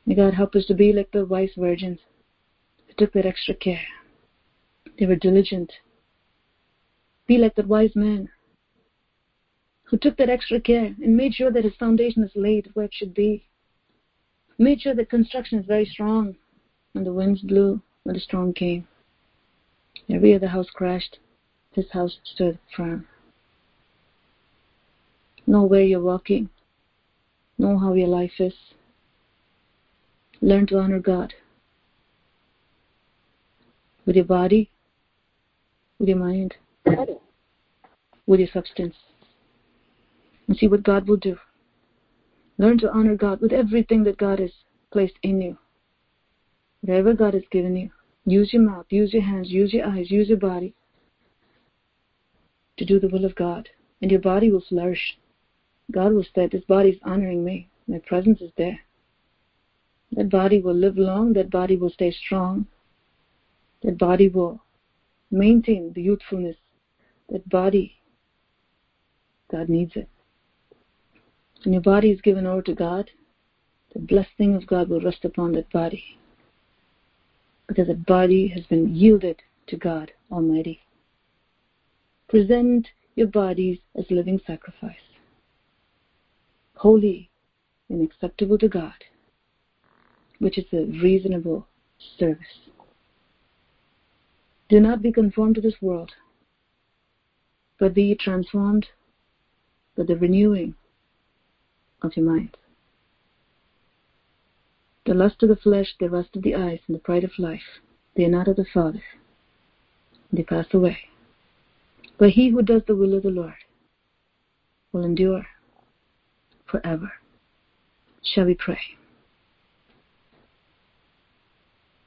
May God help us to be like the wise virgins who took that extra care. They were diligent. Be like that wise man who took that extra care and made sure that his foundation is laid where it should be. Made sure that construction is very strong when the winds blew, when the storm came. Every other house crashed. His house stood firm. Know where you're walking. Know how your life is. Learn to honor God with your body, with your mind, with your substance. And see what God will do. Learn to honor God with everything that God has placed in you. Whatever God has given you. Use your mouth, use your hands, use your eyes, use your body to do the will of God. And your body will flourish. God will say, This body is honoring me. My presence is there. That body will live long, that body will stay strong, that body will maintain the youthfulness. That body, God needs it. When your body is given over to God, the blessing of God will rest upon that body. Because that body has been yielded to God Almighty. Present your bodies as living sacrifice, holy and acceptable to God which is a reasonable service. Do not be conformed to this world, but be transformed by the renewing of your mind. The lust of the flesh, the lust of the eyes, and the pride of life, they are not of the Father. They pass away. But he who does the will of the Lord will endure forever. Shall we pray?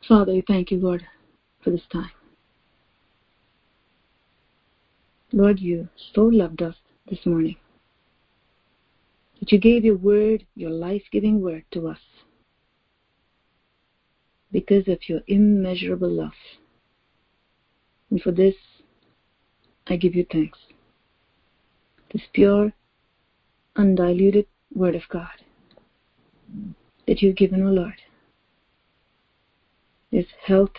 Father, we thank you, Lord, for this time. Lord, you so loved us this morning that you gave your word, your life giving word to us because of your immeasurable love. And for this, I give you thanks. This pure, undiluted word of God that you've given, O Lord, is health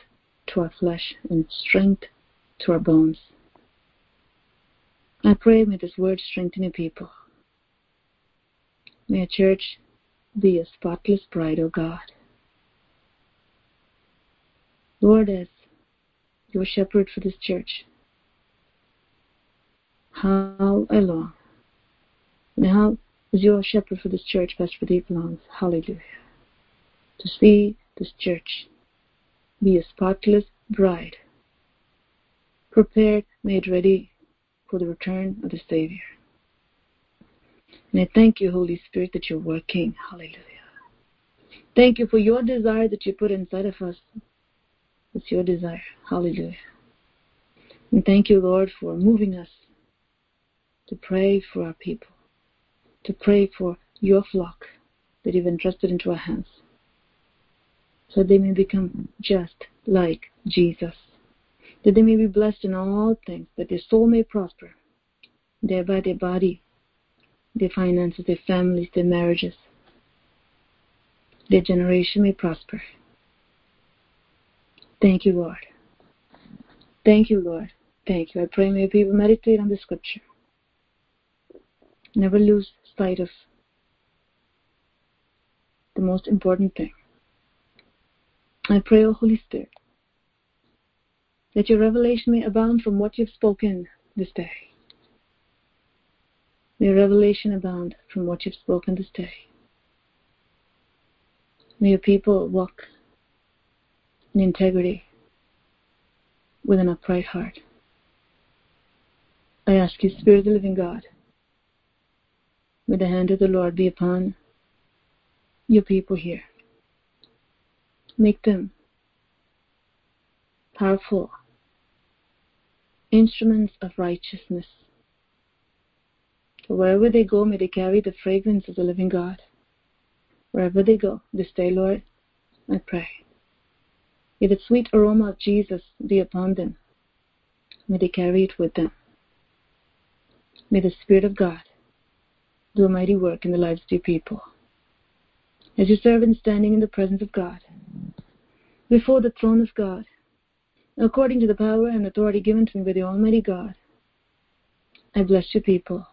to our flesh and strength to our bones. I pray may this word strengthen your people. May a church be a spotless bride, O God. Lord, as your shepherd for this church, long. And how is your shepherd for this church, Pastor Deep longs, hallelujah, to see this church be a spotless bride, prepared, made ready for the return of the Savior. And I thank you, Holy Spirit, that you're working. Hallelujah. Thank you for your desire that you put inside of us. It's your desire. Hallelujah. And thank you, Lord, for moving us to pray for our people, to pray for your flock that you've entrusted into our hands, so they may become just like Jesus that they may be blessed in all things, that their soul may prosper, thereby their body, their finances, their families, their marriages, their generation may prosper. Thank you, Lord. Thank you, Lord. Thank you. I pray may people meditate on the scripture. Never lose sight of the most important thing. I pray, O Holy Spirit, that your revelation may abound from what you've spoken this day. May revelation abound from what you've spoken this day. May your people walk in integrity with an upright heart. I ask you, Spirit of the living God, may the hand of the Lord be upon your people here. Make them powerful instruments of righteousness. So wherever they go, may they carry the fragrance of the living God. Wherever they go this day, Lord, I pray. May the sweet aroma of Jesus be upon them. May they carry it with them. May the Spirit of God do a mighty work in the lives of your people. As your servant standing in the presence of God, before the throne of God, according to the power and authority given to me by the Almighty God. I bless your people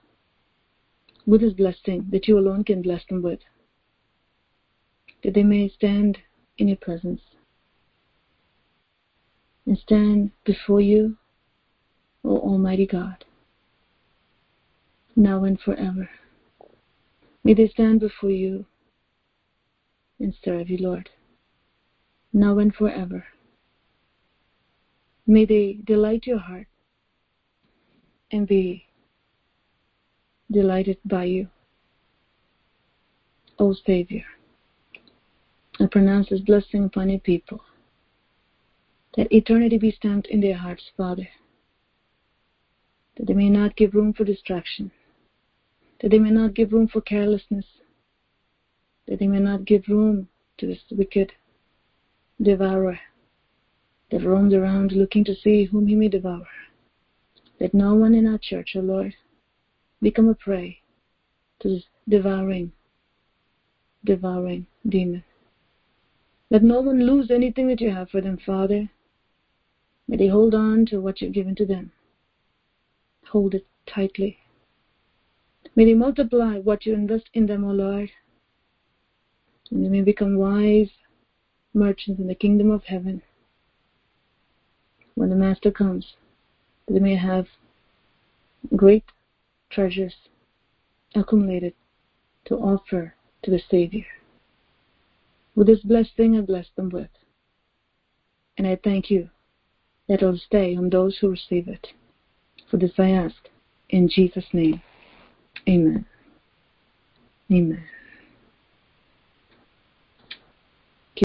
with His blessing that you alone can bless them with, that they may stand in your presence and stand before you, O Almighty God, now and forever. May they stand before you and serve you, Lord, now and forever. May they delight your heart and be delighted by you. O Savior, I pronounce this blessing upon your people, that eternity be stamped in their hearts, Father, that they may not give room for distraction, that they may not give room for carelessness, that they may not give room to this wicked devourer that roams around looking to see whom he may devour. Let no one in our church, O oh Lord, become a prey to this devouring, devouring demon. Let no one lose anything that you have for them, Father. May they hold on to what you've given to them. Hold it tightly. May they multiply what you invest in them, O Lord. And they may become wise merchants in the kingdom of heaven when the Master comes, they may have great treasures accumulated to offer to the Savior. With this blessed thing I bless them with. And I thank you that it will stay on those who receive it. For this I ask in Jesus' name. Amen. Amen.